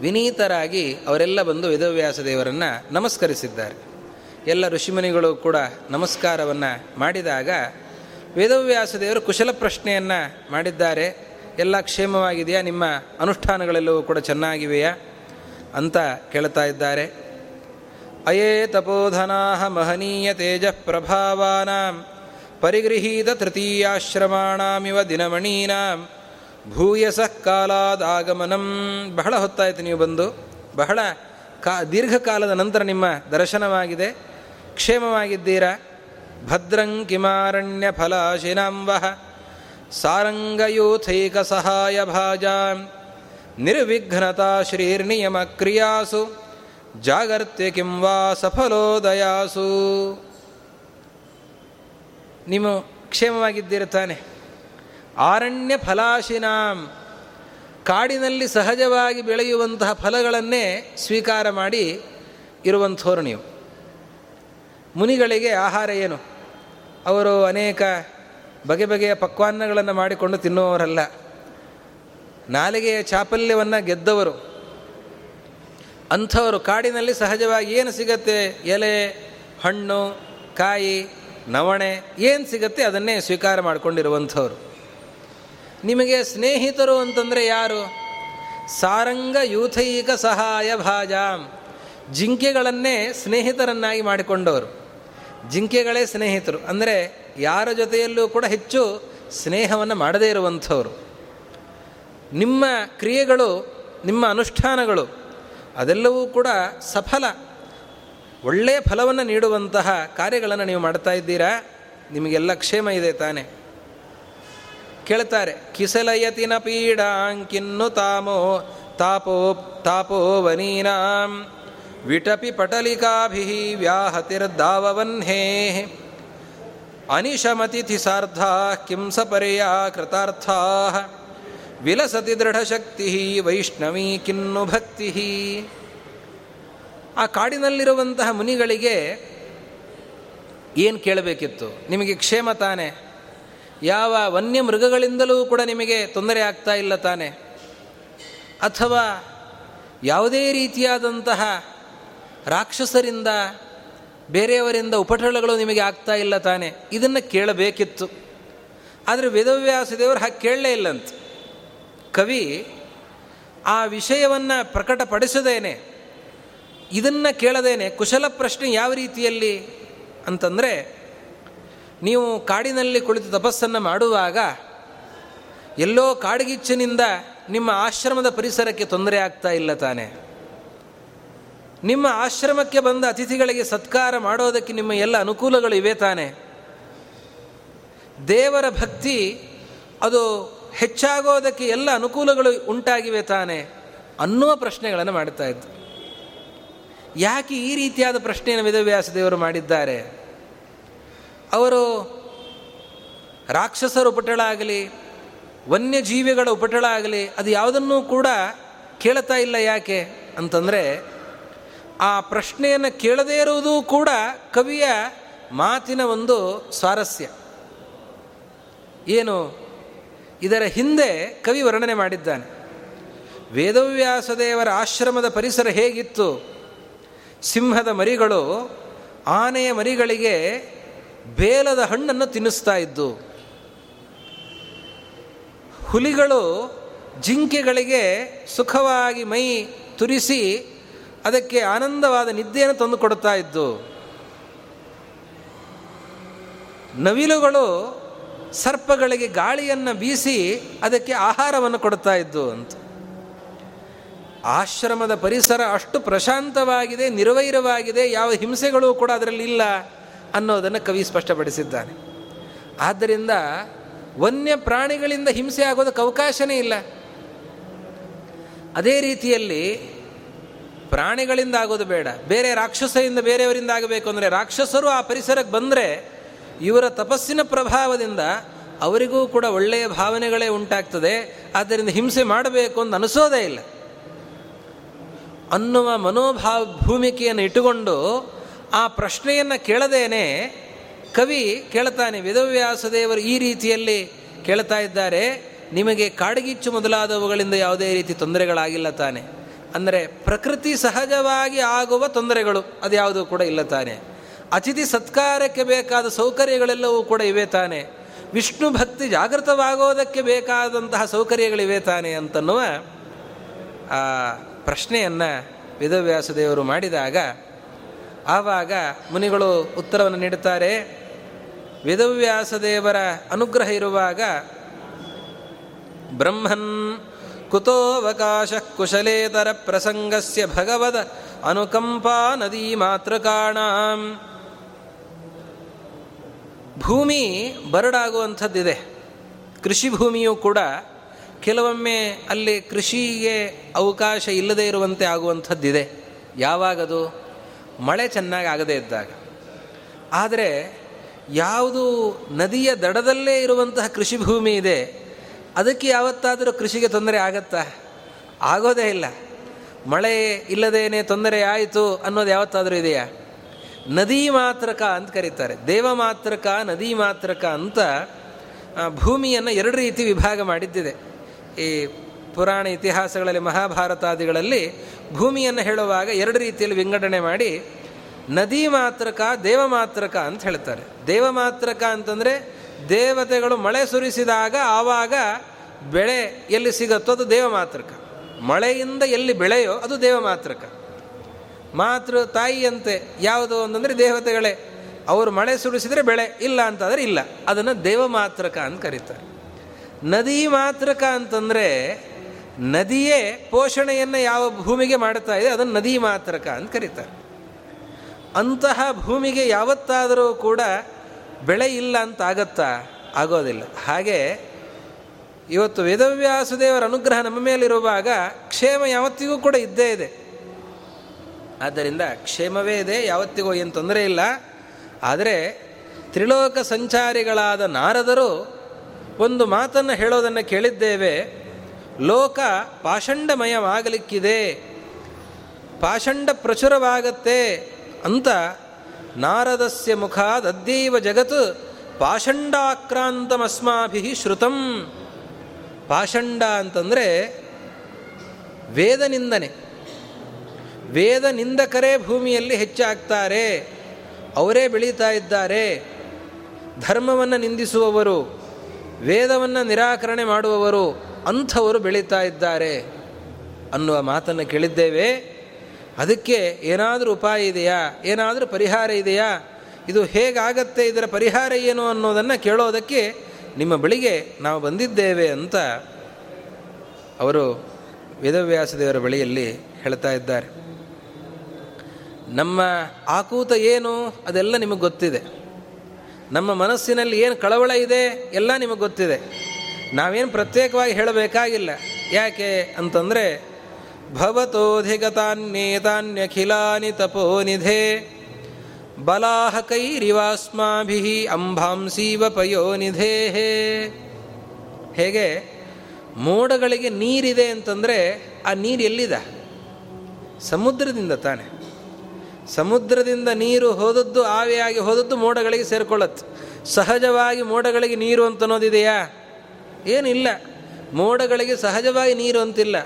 ವಿನೀತರಾಗಿ ಅವರೆಲ್ಲ ಬಂದು ವೇದವ್ಯಾಸ ದೇವರನ್ನು ನಮಸ್ಕರಿಸಿದ್ದಾರೆ. ಎಲ್ಲ ಋಷಿಮುನಿಗಳು ಕೂಡ ನಮಸ್ಕಾರವನ್ನು ಮಾಡಿದಾಗ ವೇದವ್ಯಾಸ ದೇವರು ಕುಶಲ ಪ್ರಶ್ನೆಯನ್ನು ಮಾಡಿದ್ದಾರೆ. ಎಲ್ಲ ಕ್ಷೇಮವಾಗಿದೆಯಾ? ನಿಮ್ಮ ಅನುಷ್ಠಾನಗಳೆಲ್ಲವೂ ಕೂಡ ಚೆನ್ನಾಗಿವೆಯಾ? ಅಂತ ಕೇಳ್ತಾ ಇದ್ದಾರೆ. ಅಯೇ ತಪೋಧನಾ ಮಹನೀಯ ತೇಜ ಪ್ರಭಾವಾನಾಂ. ಪರಿಗೃಹೀತ ತೃತೀಯಾಶ್ರಮಾಣಾಮಿವ ದಿನಮಣೀನಾಂ. ಭೂಯಸಃ ಕಾಲಾದಾಗಮನಂ ಬಹಳ ಹೊತ್ತಾಯಿತು ನೀವು ಬಂದು. ಬಹಳ ಕಾ, ದೀರ್ಘಕಾಲದ ನಂತರ ನಿಮ್ಮ ದರ್ಶನವಾಗಿದೆ. ಕ್ಷೇಮವಾಗಿದ್ದೀರಾ? ಭದ್ರಂ ಕಿಮಾರಣ್ಯ ಫಲಾಶಿನಾಂಬ ಸಾರಂಗಯೂಥೈಕ ಸಹಾಯ ಭಾಜ. ನಿರ್ವಿಘ್ನತಾ ಶ್ರೀರ್ನಿಯಮ ಕ್ರಿಯಾಸು. ಜಾಗರ್ತ್ಯ ಕಿಂವಾ ಸಫಲೋದಯಾಸು ಸಫಲೋದಯಾಸು. ನೀವು ಕ್ಷೇಮವಾಗಿದ್ದಿರುತ್ತಾನೆ ಆರಣ್ಯ ಫಲಾಶಿನಾಂ. ಕಾಡಿನಲ್ಲಿ ಸಹಜವಾಗಿ ಬೆಳೆಯುವಂತಹ ಫಲಗಳನ್ನೇ ಸ್ವೀಕಾರ ಮಾಡಿ ಇರುವಂಥವ್ರು ನೀವು ಮುನಿಗಳಿಗೆ ಆಹಾರ ಏನು? ಅವರು ಅನೇಕ ಬಗೆ ಬಗೆಯ ಪಕ್ವಾನ್ನಗಳನ್ನು ಮಾಡಿಕೊಂಡು ತಿನ್ನುವವರಲ್ಲ ನಾಲಿಗೆಯ ಚಾಪಲ್ಯವನ್ನು ಗೆದ್ದವರು. ಅಂಥವರು ಕಾಡಿನಲ್ಲಿ ಸಹಜವಾಗಿ ಏನು ಸಿಗತ್ತೆ? ಎಲೆ, ಹಣ್ಣು, ಕಾಯಿ, ನವಣೆ, ಏನು ಸಿಗತ್ತೆ ಅದನ್ನೇ ಸ್ವೀಕಾರ ಮಾಡಿಕೊಂಡಿರುವಂಥವ್ರು. ನಿಮಗೆ ಸ್ನೇಹಿತರು ಅಂತಂದರೆ ಯಾರು? ಸಾರಂಗ ಯೂಥೈಕ ಸಹಾಯ ಭಾಜಾಂ. ಜಿಂಕೆಗಳನ್ನೇ ಸ್ನೇಹಿತರನ್ನಾಗಿ ಮಾಡಿಕೊಂಡವರು. ಜಿಂಕೆಗಳೇ ಸ್ನೇಹಿತರು. ಅಂದರೆ ಯಾರ ಜೊತೆಯಲ್ಲೂ ಕೂಡ ಹೆಚ್ಚು ಸ್ನೇಹವನ್ನು ಮಾಡದೇ ಇರುವಂಥವರು. ನಿಮ್ಮ ಕ್ರಿಯೆಗಳು, ನಿಮ್ಮ ಅನುಷ್ಠಾನಗಳು, ಅದೆಲ್ಲವೂ ಕೂಡ ಸಫಲ ಒಳ್ಳೆಯ ಫಲವನ್ನು ನೀಡುವಂತಹ ಕಾರ್ಯಗಳನ್ನು ನೀವು ಮಾಡ್ತಾ ಇದ್ದೀರಾ? ನಿಮಗೆಲ್ಲ ಕ್ಷೇಮ ಇದೆ ತಾನೆ. ಕೇಳ್ತಾರೆ ಕಿಸಲಯತಿನ ಪೀಡಾಂಕಿನ್ನು ತಾಮೋ ತಾಪೋ ತಾಪೋವನೀನಾಂ ವಿಟಪಿ ಪಟಲಿಕಾಭಿ ವ್ಯಾಹತಿರ್ದಾವವನ್ಹೇ ಅನಿಶಮತಿಥಿ ಸಾರ್ಧ ಕಿಂಸ ಪರ್ಯಾ ಕೃತಾರ್ಥಾ, ವಿಲಸತಿ ದೃಢಶಕ್ತಿ ವೈಷ್ಣವೀ ಕಿನ್ನು ಭಕ್ತಿ. ಆ ಕಾಡಿನಲ್ಲಿರುವಂತಹ ಮುನಿಗಳಿಗೆ ಏನು ಕೇಳಬೇಕಿತ್ತು? ನಿಮಗೆ ಕ್ಷೇಮ ತಾನೆ. ಯಾವ ವನ್ಯ ಮೃಗಗಳಿಂದಲೂ ಕೂಡ ನಿಮಗೆ ತೊಂದರೆ ಆಗ್ತಾ ಇಲ್ಲ ತಾನೆ. ಅಥವಾ ಯಾವುದೇ ರೀತಿಯಾದಂತಹ ರಾಕ್ಷಸರಿಂದ, ಬೇರೆಯವರಿಂದ ಉಪಟಳಗಳು ನಿಮಗೆ ಆಗ್ತಾ ಇಲ್ಲ ತಾನೆ. ಇದನ್ನು ಕೇಳಬೇಕಿತ್ತು. ಆದರೆ ವೇದವ್ಯಾಸ ದೇವರು ಹಾಗೆ ಕೇಳಲೇ ಇಲ್ಲಂತ. ಕವಿ, ಆ ವಿಷಯವನ್ನು ಪ್ರಕಟಪಡಿಸದೇನೆ. ಇದನ್ನು ಕೇಳದೇನೆ, ಕುಶಲ ಪ್ರಶ್ನೆ ಯಾವ ರೀತಿಯಲ್ಲಿ ಅಂತಂದರೆ ನೀವು ಕಾಡಿನಲ್ಲಿ ಕುಳಿತು ತಪಸ್ಸನ್ನು ಮಾಡುವಾಗ ಎಲ್ಲೋ ಕಾಡಗಿಚ್ಚಿನಿಂದ ನಿಮ್ಮ ಆಶ್ರಮದ ಪರಿಸರಕ್ಕೆ ತೊಂದರೆ ಆಗ್ತಾ ಇಲ್ಲ ತಾನೆ. ನಿಮ್ಮ ಆಶ್ರಮಕ್ಕೆ ಬಂದ ಅತಿಥಿಗಳಿಗೆ ಸತ್ಕಾರ ಮಾಡೋದಕ್ಕೆ ನಿಮ್ಮ ಎಲ್ಲ ಅನುಕೂಲಗಳು ಇವೆ ತಾನೆ. ದೇವರ ಭಕ್ತಿ ಅದು ಹೆಚ್ಚಾಗೋದಕ್ಕೆ ಎಲ್ಲ ಅನುಕೂಲಗಳು ಉಂಟಾಗಿವೆ ತಾನೆ ಅನ್ನುವ ಪ್ರಶ್ನೆಗಳನ್ನು ಮಾಡುತ್ತಾ ಇದ್ದು. ಯಾಕೆ ಈ ರೀತಿಯಾದ ಪ್ರಶ್ನೆಯನ್ನು ವೇದವ್ಯಾಸ ದೇವರು ಮಾಡಿದ್ದಾರೆ? ಅವರು ರಾಕ್ಷಸರ ಉಪಟಳ ಆಗಲಿ ವನ್ಯಜೀವಿಗಳ ಉಪಟಳ ಆಗಲಿ ಅದು ಯಾವುದನ್ನೂ ಕೂಡ ಕೇಳ್ತಾ ಇಲ್ಲ ಯಾಕೆ ಅಂತಂದರೆ, ಆ ಪ್ರಶ್ನೆಯನ್ನು ಕೇಳದೇ ಇರುವುದು ಕೂಡ ಕವಿಯ ಮಾತಿನ ಒಂದು ಸ್ವಾರಸ್ಯ. ಏನು? ಇದರ ಹಿಂದೆ ಕವಿ ವರ್ಣನೆ ಮಾಡಿದ್ದಾನೆ. ವೇದವ್ಯಾಸದೇವರ ಆಶ್ರಮದ ಪರಿಸರ ಹೇಗಿತ್ತು? ಸಿಂಹದ ಮರಿಗಳು, ಆನೆಯ ಮರಿಗಳಿಗೆ ಬೇಲದ ಹಣ್ಣನ್ನು ತಿನ್ನಿಸ್ತಾ ಇದ್ದು, ಹುಲಿಗಳು ಜಿಂಕೆಗಳಿಗೆ ಸುಖವಾಗಿ ಮೈ ತುರಿಸಿ ಅದಕ್ಕೆ ಆನಂದವಾದ ನಿದ್ದೆಯನ್ನು ತಂದು ಕೊಡ್ತಾ ಇದ್ದು, ನವಿಲುಗಳು ಸರ್ಪಗಳಿಗೆ ಗಾಳಿಯನ್ನು ಬೀಸಿ ಅದಕ್ಕೆ ಆಹಾರವನ್ನು ಕೊಡ್ತಾ ಇದ್ದು ಅಂತ. ಆಶ್ರಮದ ಪರಿಸರ ಅಷ್ಟು ಪ್ರಶಾಂತವಾಗಿದೆ, ನಿರ್ವೈರವಾಗಿದೆ, ಯಾವ ಹಿಂಸೆಗಳು ಕೂಡ ಅದರಲ್ಲಿ ಇಲ್ಲ. ಅನ್ನೋದನ್ನು ಕವಿ ಸ್ಪಷ್ಟಪಡಿಸಿದ್ದಾನೆ. ಆದ್ದರಿಂದ ವನ್ಯ ಪ್ರಾಣಿಗಳಿಂದ ಹಿಂಸೆ ಆಗೋದಕ್ಕೆ ಅವಕಾಶನೇ ಇಲ್ಲ. ಅದೇ ರೀತಿಯಲ್ಲಿ ಪ್ರಾಣಿಗಳಿಂದ ಆಗೋದು ಬೇಡ. ಬೇರೆ ರಾಕ್ಷಸರಿಂದ ಬೇರೆಯವರಿಂದ ಆಗಬೇಕು ಅಂದರೆ ರಾಕ್ಷಸರು ಆ ಪರಿಸರಕ್ಕೆ ಬಂದರೆ ಇವರ ತಪಸ್ಸಿನ ಪ್ರಭಾವದಿಂದ ಅವರಿಗೂ ಕೂಡ ಒಳ್ಳೆಯ ಭಾವನೆಗಳೇ ಉಂಟಾಗ್ತದೆ. ಆದ್ದರಿಂದ ಹಿಂಸೆ ಮಾಡಬೇಕು ಅಂತ ಅನಿಸೋದೇ ಇಲ್ಲ. ಅನ್ನುವ ಮನೋಭಾವ ಭೂಮಿಕೆಯನ್ನು ಇಟ್ಟುಕೊಂಡು ಆ ಪ್ರಶ್ನೆಯನ್ನು ಕೇಳದೇನೆ ಕವಿ ಕೇಳ್ತಾನೆ ವೇದವ್ಯಾಸದೇವರು ಈ ರೀತಿಯಲ್ಲಿ ಕೇಳ್ತಾ ಇದ್ದಾರೆ, ನಿಮಗೆ ಕಾಡಗಿಚ್ಚು ಮೊದಲಾದವುಗಳಿಂದ ಯಾವುದೇ ರೀತಿ ತೊಂದರೆಗಳಾಗಿಲ್ಲ ತಾನೆ. ಅಂದರೆ ಪ್ರಕೃತಿ ಸಹಜವಾಗಿ ಆಗುವ ತೊಂದರೆಗಳು, ಅದು ಯಾವುದೂ ಕೂಡ ಇಲ್ಲ ತಾನೆ. ಅತಿಥಿ ಸತ್ಕಾರಕ್ಕೆ ಬೇಕಾದ ಸೌಕರ್ಯಗಳೆಲ್ಲವೂ ಕೂಡ ಇವೆ ತಾನೆ. ವಿಷ್ಣು ಭಕ್ತಿ ಜಾಗೃತವಾಗೋದಕ್ಕೆ ಬೇಕಾದಂತಹ ಸೌಕರ್ಯಗಳಿವೆ ತಾನೆ ಅಂತನ್ನುವ ಆ ಪ್ರಶ್ನೆಯನ್ನು ವೇದವ್ಯಾಸದೇವರು ಮಾಡಿದಾಗ ಆವಾಗ ಮುನಿಗಳು ಉತ್ತರವನ್ನು ನೀಡುತ್ತಾರೆ ವೇದವ್ಯಾಸದೇವರ ಅನುಗ್ರಹ ಇರುವಾಗ ಬ್ರಹ್ಮನ್ ಕುತೋವಕಾಶ ಕುಶಲೇತರ ಪ್ರಸಂಗಸ್ಯ ಭಗವದ ಅನುಕಂಪಾ ನದಿ ಮಾತೃಕಾಣ. ಭೂಮಿ ಬರಡಾಗುವಂಥದ್ದಿದೆ. ಕೃಷಿ ಭೂಮಿಯೂ ಕೂಡ ಕೆಲವೊಮ್ಮೆ ಅಲ್ಲಿ ಕೃಷಿಗೆ ಅವಕಾಶ ಇಲ್ಲದೇ ಇರುವಂತೆ ಆಗುವಂಥದ್ದಿದೆ. ಯಾವಾಗದು? ಮಳೆ ಚೆನ್ನಾಗಿ ಆಗದೇ ಇದ್ದಾಗ. ಆದರೆ ಯಾವುದು ನದಿಯ ದಡದಲ್ಲೇ ಇರುವಂತಹ ಕೃಷಿ ಭೂಮಿ ಇದೆ, ಅದಕ್ಕೆ ಯಾವತ್ತಾದರೂ ಕೃಷಿಗೆ ತೊಂದರೆ ಆಗತ್ತಾ? ಆಗೋದೇ ಇಲ್ಲ. ಮಳೆ ಇಲ್ಲದೇನೆ ತೊಂದರೆ ಆಯಿತು ಅನ್ನೋದು ಯಾವತ್ತಾದರೂ ಇದೆಯಾ? ನದಿ ಮಾತ್ರಕ ಅಂತ ಕರೀತಾರೆ. ದೇವ ಮಾತ್ರಕ, ನದಿ ಮಾತ್ರಕ ಅಂತ ಭೂಮಿಯನ್ನು ಎರಡು ರೀತಿ ವಿಭಾಗ ಮಾಡಿದ್ದಿದೆ. ಈ ಪುರಾಣ ಇತಿಹಾಸಗಳಲ್ಲಿ ಮಹಾಭಾರತಾದಿಗಳಲ್ಲಿ ಭೂಮಿಯನ್ನು ಹೇಳುವಾಗ ಎರಡು ರೀತಿಯಲ್ಲಿ ವಿಂಗಡಣೆ ಮಾಡಿ ನದಿ ಮಾತ್ರಕ, ದೇವ ಮಾತ್ರಕ ಅಂತ ಹೇಳ್ತಾರೆ. ದೇವ ಮಾತ್ರಕ ಅಂತಂದರೆ ದೇವತೆಗಳು ಮಳೆ ಸುರಿಸಿದಾಗ ಆವಾಗ ಬೆಳೆ ಎಲ್ಲಿ ಸಿಗುತ್ತೋ ಅದು ದೇವ ಮಾತ್ರಕ. ಮಳೆಯಿಂದ ಎಲ್ಲಿ ಬೆಳೆಯೋ ಅದು ದೇವ ಮಾತ್ರಕ. ಮಾತೃ ತಾಯಿಯಂತೆ ಯಾವುದು ಅಂತಂದರೆ ದೇವತೆಗಳೇ. ಅವರು ಮಳೆ ಸುರಿಸಿದರೆ ಬೆಳೆ ಇಲ್ಲ ಅಂತಾದರೆ ಇಲ್ಲ. ಅದನ್ನು ದೇವ ಮಾತ್ರಕ ಅಂತ ಕರೀತಾರೆ. ನದಿ ಮಾತ್ರಕ ಅಂತಂದರೆ ನದಿಯೇ ಪೋಷಣೆಯನ್ನು ಯಾವ ಭೂಮಿಗೆ ಮಾಡುತ್ತಾ ಇದೆ, ಅದನ್ನು ನದಿ ಮಾತ್ರಕ ಅಂತ ಕರೀತಾರೆ. ಅಂತಹ ಭೂಮಿಗೆ ಯಾವತ್ತಾದರೂ ಕೂಡ ಬೆಳೆ ಇಲ್ಲ ಅಂತ ಆಗತ್ತಾ? ಆಗೋದಿಲ್ಲ. ಹಾಗೆ ಇವತ್ತು ವೇದವ್ಯಾಸದೇವರ ಅನುಗ್ರಹ ನಮ್ಮ ಮೇಲಿರುವಾಗ ಕ್ಷೇಮ ಯಾವತ್ತಿಗೂ ಕೂಡ ಇದ್ದೇ ಇದೆ. ಆದ್ದರಿಂದ ಕ್ಷೇಮವೇ ಇದೆ, ಯಾವತ್ತಿಗೂ ಏನು ತೊಂದರೆ ಇಲ್ಲ. ಆದರೆ ತ್ರಿಲೋಕ ಸಂಚಾರಿಗಳಾದ ನಾರದರು ಒಂದು ಮಾತನ್ನು ಹೇಳೋದನ್ನು ಕೇಳಿದ್ದೇವೆ. ಲೋಕ ಪಾಷಂಡಮಯವಾಗಲಿಕ್ಕಿದೆ. ಪಾಷಂಡ ಪ್ರಚುರವಾಗತ್ತೆ ಅಂತ ನಾರದಸ್ಯ ಮುಖಾದದ್ಯೈವ ಜಗತ್ ಪಾಷಂಡಾಕ್ರಾಂತಮಸ್ಮಾಭಿ ಶ್ರುತಂ. ಪಾಷಂಡ ಅಂತಂದರೆ ವೇದ ನಿಂದನೆ ವೇದ ನಿಂದಕರೇ ಭೂಮಿಯಲ್ಲಿ ಹೆಚ್ಚಾಗ್ತಾರೆ. ಅವರೇ ಬೆಳೀತಾ ಇದ್ದಾರೆ. ಧರ್ಮವನ್ನು ನಿಂದಿಸುವವರು, ವೇದವನ್ನು ನಿರಾಕರಣೆ ಮಾಡುವವರು ಅಂಥವರು ಬೆಳೀತಾ ಇದ್ದಾರೆ ಅನ್ನುವ ಮಾತನ್ನು ಕೇಳಿದ್ದೇವೆ. ಅದಕ್ಕೆ ಏನಾದರೂ ಉಪಾಯ ಇದೆಯಾ? ಏನಾದರೂ ಪರಿಹಾರ ಇದೆಯಾ? ಇದು ಹೇಗಾಗತ್ತೆ? ಇದರ ಪರಿಹಾರ ಏನು ಅನ್ನೋದನ್ನು ಕೇಳೋದಕ್ಕೆ ನಿಮ್ಮ ಬಳಿಗೆ ನಾವು ಬಂದಿದ್ದೇವೆ ಅಂತ ಅವರು ವೇದವ್ಯಾಸದೇವರ ಬಳಿಯಲ್ಲಿ ಹೇಳ್ತಾ ಇದ್ದಾರೆ. ನಮ್ಮ ಆಕೂತ ಏನು? ಅದೆಲ್ಲ ನಿಮಗೆ ಗೊತ್ತಿದೆ. ನಮ್ಮ ಮನಸ್ಸಿನಲ್ಲಿ ಏನು ಕಳವಳ ಇದೆ? ಎಲ್ಲ ನಿಮಗೆ ಗೊತ್ತಿದೆ. ನಾವೇನು ಪ್ರತ್ಯೇಕವಾಗಿ ಹೇಳಬೇಕಾಗಿಲ್ಲ. ಯಾಕೆ ಅಂತಂದರೆ ಭವತೋಧಿಗತಾನ್ಯೇತಾನ್ಯಖಿಲಾನಿ ತಪೋನಿಧೆ, ಬಲಾಹ ಕೈರಿವಾಸ್ಮಾಭಿ ಅಂಬಾಂಸೀವ ಪಯೋನಿಧೇ. ಹೇಗೆ? ಮೋಡಗಳಿಗೆ ನೀರಿದೆ ಅಂತಂದರೆ, ಆ ನೀರು ಎಲ್ಲಿದೆ? ಸಮುದ್ರದಿಂದ ತಾನೆ. ಸಮುದ್ರದಿಂದ ನೀರು ಹೋದದ್ದು ಆವಿಯಾಗಿ ಹೋದದ್ದು ಮೋಡಗಳಿಗೆ ಸೇರಿಕೊಳ್ಳುತ್ತೆ. ಸಹಜವಾಗಿ ಮೋಡಗಳಿಗೆ ನೀರು ಅಂತ ಅನ್ನೋದಿದೆಯಾ? ಏನಿಲ್ಲ. ಮೋಡಗಳಿಗೆ ಸಹಜವಾಗಿ ನೀರು ಅಂತಿಲ್ಲ.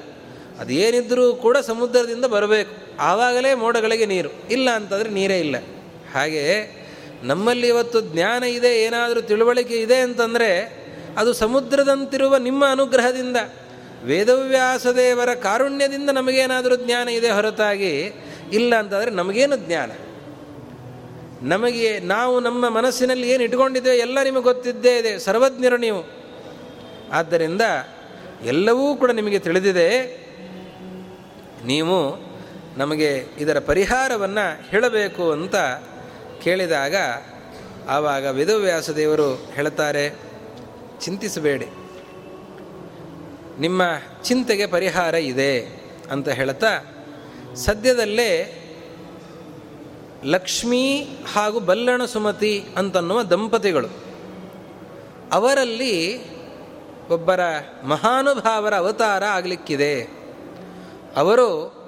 ಅದೇನಿದ್ರೂ ಕೂಡ ಸಮುದ್ರದಿಂದ ಬರಬೇಕು. ಆವಾಗಲೇ ಮೋಡಗಳಿಗೆ ನೀರು. ಇಲ್ಲ ಅಂತಂದರೆ ನೀರೇ ಇಲ್ಲ. ಹಾಗೆ ನಮ್ಮಲ್ಲಿ ಇವತ್ತು ಜ್ಞಾನ ಇದೆ, ಏನಾದರೂ ತಿಳುವಳಿಕೆ ಇದೆ ಅಂತಂದರೆ ಅದು ಸಮುದ್ರದಂತಿರುವ ನಿಮ್ಮ ಅನುಗ್ರಹದಿಂದ. ವೇದವ್ಯಾಸದೇವರ ಕಾರುಣ್ಯದಿಂದ ನಮಗೇನಾದರೂ ಜ್ಞಾನ ಇದೆ ಹೊರತಾಗಿ, ಇಲ್ಲ ಅಂತಂದರೆ ನಮಗೇನು ಜ್ಞಾನ? ನಮಗೆ ನಾವು ನಮ್ಮ ಮನಸ್ಸಿನಲ್ಲಿ ಏನು ಇಟ್ಕೊಂಡಿದ್ದೇವೆ ಎಲ್ಲ ನಿಮಗೆ ಗೊತ್ತಿದ್ದೇ ಇದೆ. ಸರ್ವಜ್ಞರು ನೀವು. ಆದ್ದರಿಂದ ಎಲ್ಲವೂ ಕೂಡ ನಿಮಗೆ ತಿಳಿದಿದೆ. ನೀವು ನಮಗೆ ಇದರ ಪರಿಹಾರವನ್ನು ಹೇಳಬೇಕು ಅಂತ ಕೇಳಿದಾಗ ಆವಾಗ ವೇದವ್ಯಾಸದೇವರು ಹೇಳ್ತಾರೆ, ಚಿಂತಿಸಬೇಡಿ. ನಿಮ್ಮ ಚಿಂತೆಗೆ ಪರಿಹಾರ ಇದೆ ಅಂತ ಹೇಳ್ತಾ ಸದ್ಯದಲ್ಲೇ ಲಕ್ಷ್ಮೀ ಹಾಗೂ ಬಲ್ಲಣ ಸುಮತಿ ಅಂತನ್ನುವ ದಂಪತಿಗಳು ಅವರಲ್ಲಿ ಒಬ್ಬರ ಮಹಾನುಭಾವರ ಅವತಾರ ಆಗಲಿಕ್ಕಿದೆ. ಅವರು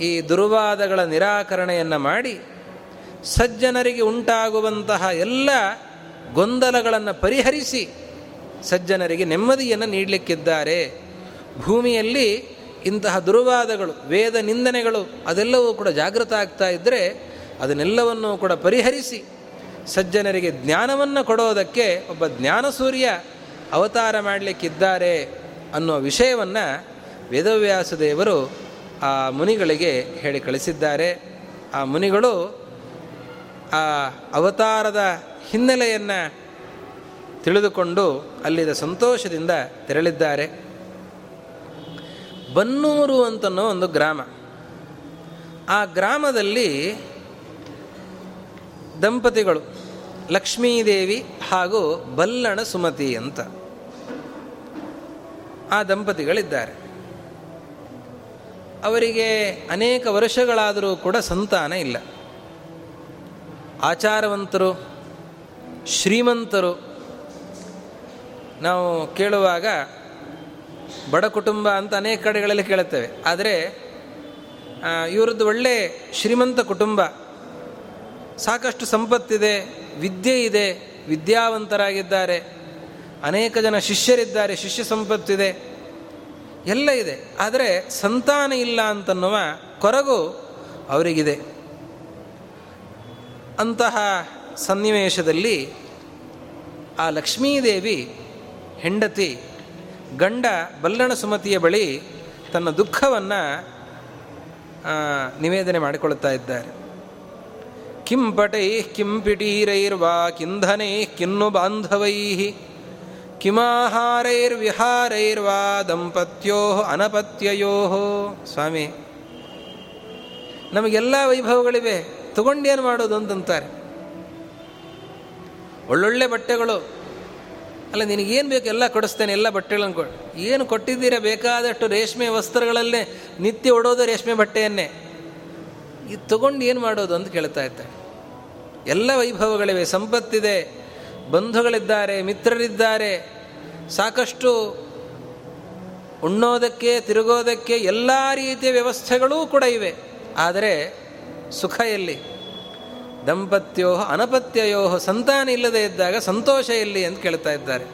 ಈ ದುರ್ವಾದಗಳ ನಿರಾಕರಣೆಯನ್ನು ಮಾಡಿ ಸಜ್ಜನರಿಗೆ ಉಂಟಾಗುವಂತಹ ಎಲ್ಲ ಗೊಂದಲಗಳನ್ನು ಪರಿಹರಿಸಿ ಸಜ್ಜನರಿಗೆ ನೆಮ್ಮದಿಯನ್ನು ನೀಡಲಿಕ್ಕಿದ್ದಾರೆ. ಭೂಮಿಯಲ್ಲಿ ಇಂತಹ ದುರ್ವಾದಗಳು, ವೇದ ನಿಂದನೆಗಳು ಅದೆಲ್ಲವೂ ಕೂಡ ಜಾಗೃತ ಆಗ್ತಾ ಇದ್ದರೆ ಅದನ್ನೆಲ್ಲವನ್ನೂ ಕೂಡ ಪರಿಹರಿಸಿ ಸಜ್ಜನರಿಗೆ ಜ್ಞಾನವನ್ನು ಕೊಡೋದಕ್ಕೆ ಒಬ್ಬ ಜ್ಞಾನಸೂರ್ಯ ಅವತಾರ ಮಾಡಲಿಕ್ಕಿದ್ದಾರೆ ಅನ್ನೋ ವಿಷಯವನ್ನು ವೇದವ್ಯಾಸ ದೇವರು ಆ ಮುನಿಗಳಿಗೆ ಹೇಳಿ ಕಳಿಸಿದ್ದಾರೆ. ಆ ಮುನಿಗಳು ಆ ಅವತಾರದ ಹಿನ್ನೆಲೆಯನ್ನು ತಿಳಿದುಕೊಂಡು ಅಲ್ಲಿದ ಸಂತೋಷದಿಂದ ತೆರಳಿದ್ದಾರೆ. ಬನ್ನೂರು ಅಂತನೋ ಒಂದು ಗ್ರಾಮ. ಆ ಗ್ರಾಮದಲ್ಲಿ ದಂಪತಿಗಳು ಲಕ್ಷ್ಮೀದೇವಿ ಹಾಗೂ ಬಲ್ಲಣ ಸುಮತಿ ಅಂತ ಆ ದಂಪತಿಗಳಿದ್ದಾರೆ. ಅವರಿಗೆ ಅನೇಕ ವರ್ಷಗಳಾದರೂ ಕೂಡ ಸಂತಾನ ಇಲ್ಲ. ಆಚಾರವಂತರು, ಶ್ರೀಮಂತರು, ನಾವು ಕೇಳುವಾಗ ಬಡ ಕುಟುಂಬ ಅಂತ ಅನೇಕ ಕಡೆಗಳಲ್ಲಿ ಕೇಳುತ್ತೇವೆ. ಆದರೆ ಇವರದ್ದು ಒಳ್ಳೆ ಶ್ರೀಮಂತ ಕುಟುಂಬ ಸಾಕಷ್ಟು ಸಂಪತ್ತಿದೆ, ವಿದ್ಯೆ ಇದೆ, ವಿದ್ಯಾವಂತರಾಗಿದ್ದಾರೆ, ಅನೇಕ ಜನ ಶಿಷ್ಯರಿದ್ದಾರೆ, ಶಿಷ್ಯ ಸಂಪತ್ತಿದೆ, ಎಲ್ಲ ಇದೆ. ಆದರೆ ಸಂತಾನ ಇಲ್ಲ ಅಂತನ್ನುವ ಕೊರಗು ಅವರಿಗಿದೆ. ಅಂತಹ ಸನ್ನಿವೇಶದಲ್ಲಿ ಆ ಲಕ್ಷ್ಮೀದೇವಿ ಹೆಂಡತಿ ಗಂಡ ಬಲ್ಲಣ ಸುಮತಿಯ ಬಳಿ ತನ್ನ ದುಃಖವನ್ನು ನಿವೇದನೆ ಮಾಡಿಕೊಳ್ಳುತ್ತಾ ಇದ್ದಾರೆ. ಕಿಂ ಪಟೈ ಕಿಂ ಪಿಟೀರೈರ್ವಾ ಕಿಂಧನೈ ಕಿನ್ನು ಬಾಂಧವೈ ಕಿಮಾಹಾರೈರ್ವಿಹಾರೈರ್ವಾ ದಂಪತ್ಯೋ ಅನಪತ್ಯಯೋ. ಸ್ವಾಮಿ, ನಮಗೆಲ್ಲ ವೈಭವಗಳಿವೆ. ತಗೊಂಡೇನು ಮಾಡೋದು ಅಂತಂತಾರೆ. ಒಳ್ಳೊಳ್ಳೆ ಬಟ್ಟೆಗಳು. ಅಲ್ಲ, ನಿನಗೇನು ಬೇಕು? ಎಲ್ಲ ಕೊಡಿಸ್ತೇನೆ, ಎಲ್ಲ ಬಟ್ಟೆಗಳನ್ನು ಕೊಡು. ಏನು ಕೊಟ್ಟಿದ್ದೀರಾ? ಬೇಕಾದಷ್ಟು ರೇಷ್ಮೆ ವಸ್ತ್ರಗಳಲ್ಲೇ ನಿತ್ಯ ಉಡೋದು ರೇಷ್ಮೆ ಬಟ್ಟೆಯನ್ನೇ. ಇದು ತಗೊಂಡು ಏನು ಮಾಡೋದು ಅಂತ ಕೇಳ್ತಾ ಇದ್ದಾರೆ. ಎಲ್ಲ ವೈಭವಗಳಿವೆ. ಸಂಪತ್ತಿದೆ. ಬಂಧುಗಳಿದ್ದಾರೆ, ಮಿತ್ರರಿದ್ದಾರೆ. ಸಾಕಷ್ಟು ಉಣ್ಣೋದಕ್ಕೆ, ತಿರುಗೋದಕ್ಕೆ ಎಲ್ಲ ರೀತಿಯ ವ್ಯವಸ್ಥೆಗಳೂ ಕೂಡ ಇವೆ. ಆದರೆ ಸುಖ ಎಲ್ಲಿ? ದಂಪತ್ಯೋ ಅನಪತ್ಯಯೋ ಸಂತಾನ ಇಲ್ಲದೆ ಇದ್ದಾಗ ಸಂತೋಷ ಎಲ್ಲಿ ಅಂತ ಕೇಳ್ತಾ ಇದ್ದಾರೆ.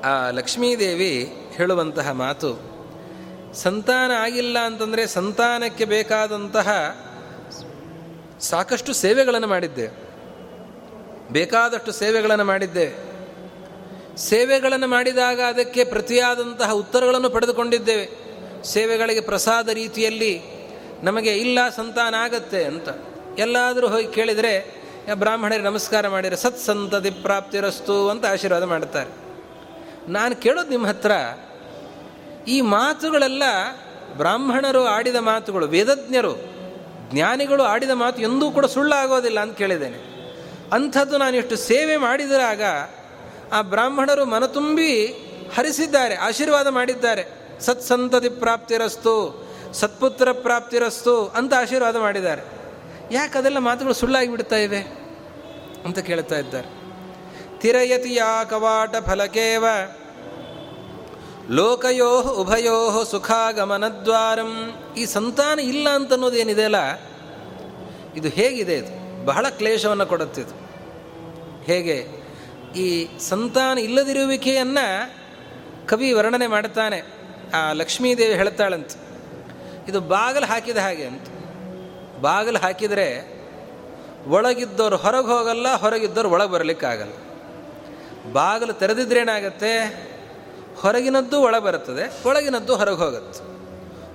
ಆ ಲಕ್ಷ್ಮೀದೇವಿ ಹೇಳುವಂತಹ ಮಾತು ಸಂತಾನ ಆಗಿಲ್ಲ ಅಂತಂದರೆ ಸಂತಾನಕ್ಕೆ ಬೇಕಾದಂತಹ ಸಾಕಷ್ಟು ಸೇವೆಗಳನ್ನು ಮಾಡಿದ್ದೆ. ಬೇಕಾದಷ್ಟು ಸೇವೆಗಳನ್ನು ಮಾಡಿದ್ದೆ. ಸೇವೆಗಳನ್ನು ಮಾಡಿದಾಗ ಅದಕ್ಕೆ ಪ್ರತಿಯಾದಂತಹ ಉತ್ತರಗಳನ್ನು ಪಡೆದುಕೊಂಡಿದ್ದೇವೆ ಸೇವೆಗಳಿಗೆ ಪ್ರಸಾದ ರೀತಿಯಲ್ಲಿ ನಮಗೆ ಇಲ್ಲ, ಸಂತಾನ ಆಗತ್ತೆ ಅಂತ. ಎಲ್ಲಾದರೂ ಹೋಗಿ ಕೇಳಿದರೆ ಬ್ರಾಹ್ಮಣರಿಗೆ ನಮಸ್ಕಾರ ಮಾಡಿದರೆ ಸತ್ಸಂತತಿ ಪ್ರಾಪ್ತಿರಸ್ತು ಅಂತ ಆಶೀರ್ವಾದ ಮಾಡ್ತಾರೆ. ನಾನು ಕೇಳೋದು ನಿಮ್ಮ ಹತ್ರ ಈ ಮಾತುಗಳೆಲ್ಲ ಬ್ರಾಹ್ಮಣರು ಆಡಿದ ಮಾತುಗಳು, ವೇದಜ್ಞರು, ಜ್ಞಾನಿಗಳು ಆಡಿದ ಮಾತು ಎಂದೂ ಕೂಡ ಸುಳ್ಳಾಗೋದಿಲ್ಲ ಅಂತ ಕೇಳಿದ್ದೇನೆ. ಅಂಥದ್ದು ಇಷ್ಟು ಸೇವೆ ಮಾಡಿದರಾಗ ಆ ಬ್ರಾಹ್ಮಣರು ಮನತುಂಬಿ ಹರಿಸಿದ್ದಾರೆ, ಆಶೀರ್ವಾದ ಮಾಡಿದ್ದಾರೆ. ಸತ್ಸಂತತಿ ಪ್ರಾಪ್ತಿರಸ್ತು, ಸತ್ಪುತ್ರ ಪ್ರಾಪ್ತಿರಸ್ತು ಅಂತ ಆಶೀರ್ವಾದ ಮಾಡಿದ್ದಾರೆ. ಯಾಕೆ ಅದೆಲ್ಲ ಮಾತುಗಳು ಸುಳ್ಳಾಗಿ ಬಿಡ್ತಾ ಇವೆ ಅಂತ ಕೇಳ್ತಾ ಇದ್ದಾರೆ. ತಿರಯತಿಯ ಕವಾಟ ಫಲಕೇವ ಲೋಕಯೋ ಉಭಯೋ ಸುಖಾಗಮನದ್ವಾರಂ. ಈ ಸಂತಾನ ಇಲ್ಲ ಅಂತನ್ನೋದೇನಿದೆ ಅಲ್ಲ? ಇದು ಹೇಗಿದೆ ಇದು? ಬಹಳ ಕ್ಲೇಶವನ್ನು ಕೊಡುತ್ತಿದ್ದು ಹೇಗೆ? ಈ ಸಂತಾನ ಇಲ್ಲದಿರುವಿಕೆಯನ್ನು ಕವಿ ವರ್ಣನೆ ಮಾಡ್ತಾನೆ. ಆ ಲಕ್ಷ್ಮೀದೇವಿ ಹೇಳ್ತಾಳಂತೆ. ಇದು ಬಾಗಿಲು ಹಾಕಿದ ಹಾಗೆ ಅಂತ. ಬಾಗಿಲು ಹಾಕಿದರೆ ಒಳಗಿದ್ದವ್ರು ಹೊರಗೆ ಹೋಗಲ್ಲ, ಹೊರಗಿದ್ದವ್ರು ಒಳಗೆ ಬರಲಿಕ್ಕಾಗಲ್ಲ. ಬಾಗಿಲು ತೆರೆದಿದ್ರೇನಾಗತ್ತೆ ಹೊರಗಿನದ್ದು ಒಳ ಬರುತ್ತದೆ, ಒಳಗಿನದ್ದು ಹೊರಗೆ ಹೋಗುತ್ತೆ.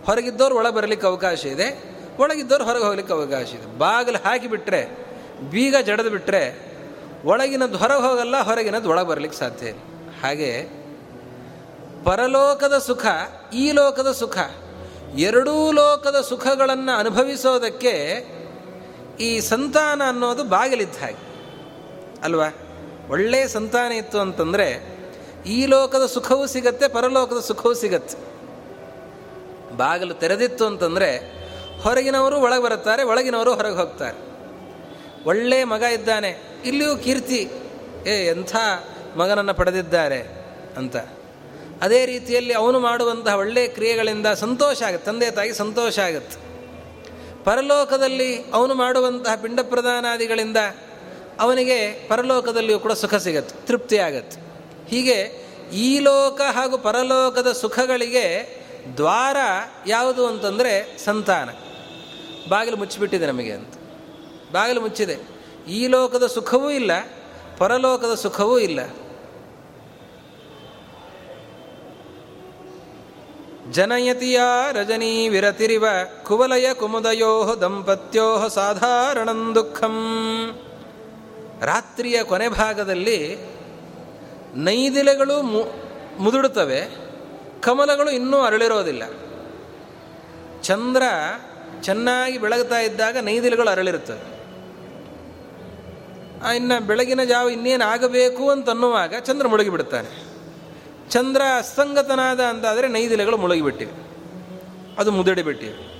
ಹೊರಗಿದ್ದವ್ರು ಒಳ ಬರಲಿಕ್ಕೆ ಅವಕಾಶ ಇದೆ, ಒಳಗಿದ್ದವ್ರು ಹೊರಗೆ ಹೋಗ್ಲಿಕ್ಕೆ ಅವಕಾಶ ಇದೆ. ಬಾಗಿಲು ಹಾಕಿಬಿಟ್ರೆ ಬೀಗ ಜಡದು ಬಿಟ್ಟರೆ ಒಳಗಿನದ್ದು ಹೊರಗೆ ಹೋಗಲ್ಲ, ಹೊರಗಿನದ್ದು ಒಳಗೆ ಬರಲಿಕ್ಕೆ ಸಾಧ್ಯ ಇಲ್ಲ. ಹಾಗೆ ಪರಲೋಕದ ಸುಖ, ಈ ಲೋಕದ ಸುಖ, ಎರಡೂ ಲೋಕದ ಸುಖಗಳನ್ನು ಅನುಭವಿಸೋದಕ್ಕೆ ಈ ಸಂತಾನ ಅನ್ನೋದು ಬಾಗಿಲಿದ್ದ ಹಾಗೆ. ಅಲ್ವಾ? ಒಳ್ಳೆಯ ಸಂತಾನ ಇತ್ತು ಅಂತಂದರೆ ಈ ಲೋಕದ ಸುಖವೂ ಸಿಗತ್ತೆ, ಪರಲೋಕದ ಸುಖವೂ ಸಿಗತ್ತೆ. ಬಾಗಿಲು ತೆರೆದಿತ್ತು ಅಂತಂದರೆ ಹೊರಗಿನವರು ಒಳಗೆ ಬರುತ್ತಾರೆ, ಒಳಗಿನವರು ಹೊರಗೆ ಹೋಗ್ತಾರೆ. ಒಳ್ಳೆಯ ಮಗ ಇದ್ದಾನೆ, ಇಲ್ಲಿಯೂ ಕೀರ್ತಿ, ಏ, ಎಂಥ ಮಗನನ್ನು ಪಡೆದಿದ್ದಾರೆ ಅಂತ. ಅದೇ ರೀತಿಯಲ್ಲಿ ಅವನು ಮಾಡುವಂತಹ ಒಳ್ಳೆಯ ಕ್ರಿಯೆಗಳಿಂದ ಸಂತೋಷ ಆಗುತ್ತೆ, ತಂದೆ ತಾಯಿ ಸಂತೋಷ ಆಗುತ್ತೆ. ಪರಲೋಕದಲ್ಲಿ ಅವನು ಮಾಡುವಂತಹ ಪಿಂಡ ಪ್ರದಾನಾದಿಗಳಿಂದ ಅವನಿಗೆ ಪರಲೋಕದಲ್ಲಿಯೂ ಕೂಡ ಸುಖ ಸಿಗತ್ತೆ, ತೃಪ್ತಿ ಆಗತ್ತೆ. ಹೀಗೆ ಈ ಲೋಕ ಹಾಗೂ ಪರಲೋಕದ ಸುಖಗಳಿಗೆ ದ್ವಾರ ಯಾವುದು ಅಂತಂದರೆ ಸಂತಾನ. ಬಾಗಿಲು ಮುಚ್ಚಿಬಿಟ್ಟಿದೆ ನಮಗೆ ಅಂತ. ಬಾಗಿಲು ಮುಚ್ಚಿದೆ. ಈ ಲೋಕದ ಸುಖವೂ ಇಲ್ಲ, ಪರಲೋಕದ ಸುಖವೂ ಇಲ್ಲ. ಜನಯತಿಯ ರಜನೀ ವಿರತಿರಿವ ಕುವಲಯ ಕುಮುದಯೋ ದಂಪತ್ಯೋ ಸಾಧಾರಣಂ ದುಃಖಂ. ರಾತ್ರಿಯ ಕೊನೆ ಭಾಗದಲ್ಲಿ ನೈದಿಲೆಗಳು ಮುದುಡುತ್ತವೆ, ಕಮಲಗಳು ಇನ್ನೂ ಅರಳಿರೋದಿಲ್ಲ. ಚಂದ್ರ ಚೆನ್ನಾಗಿ ಬೆಳಗ್ತಾ ಇದ್ದಾಗ ನೈದಿಲೆಗಳು ಅರಳಿರುತ್ತವೆ. ಇನ್ನು ಬೆಳಗಿನ ಜಾವ ಇನ್ನೇನು ಆಗಬೇಕು ಅಂತನ್ನುವಾಗ ಚಂದ್ರ ಮುಳುಗಿಬಿಡ್ತಾನೆ ಚಂದ್ರ ಅಸ್ತಂಗತನಾದ ಅಂತಾದರೆ ನೈದಿಲೆಗಳು ಮುಳುಗಿಬಿಟ್ಟಿವೆ. ಅದು ಮುದಡಿಬಿಟ್ಟಿವೆ.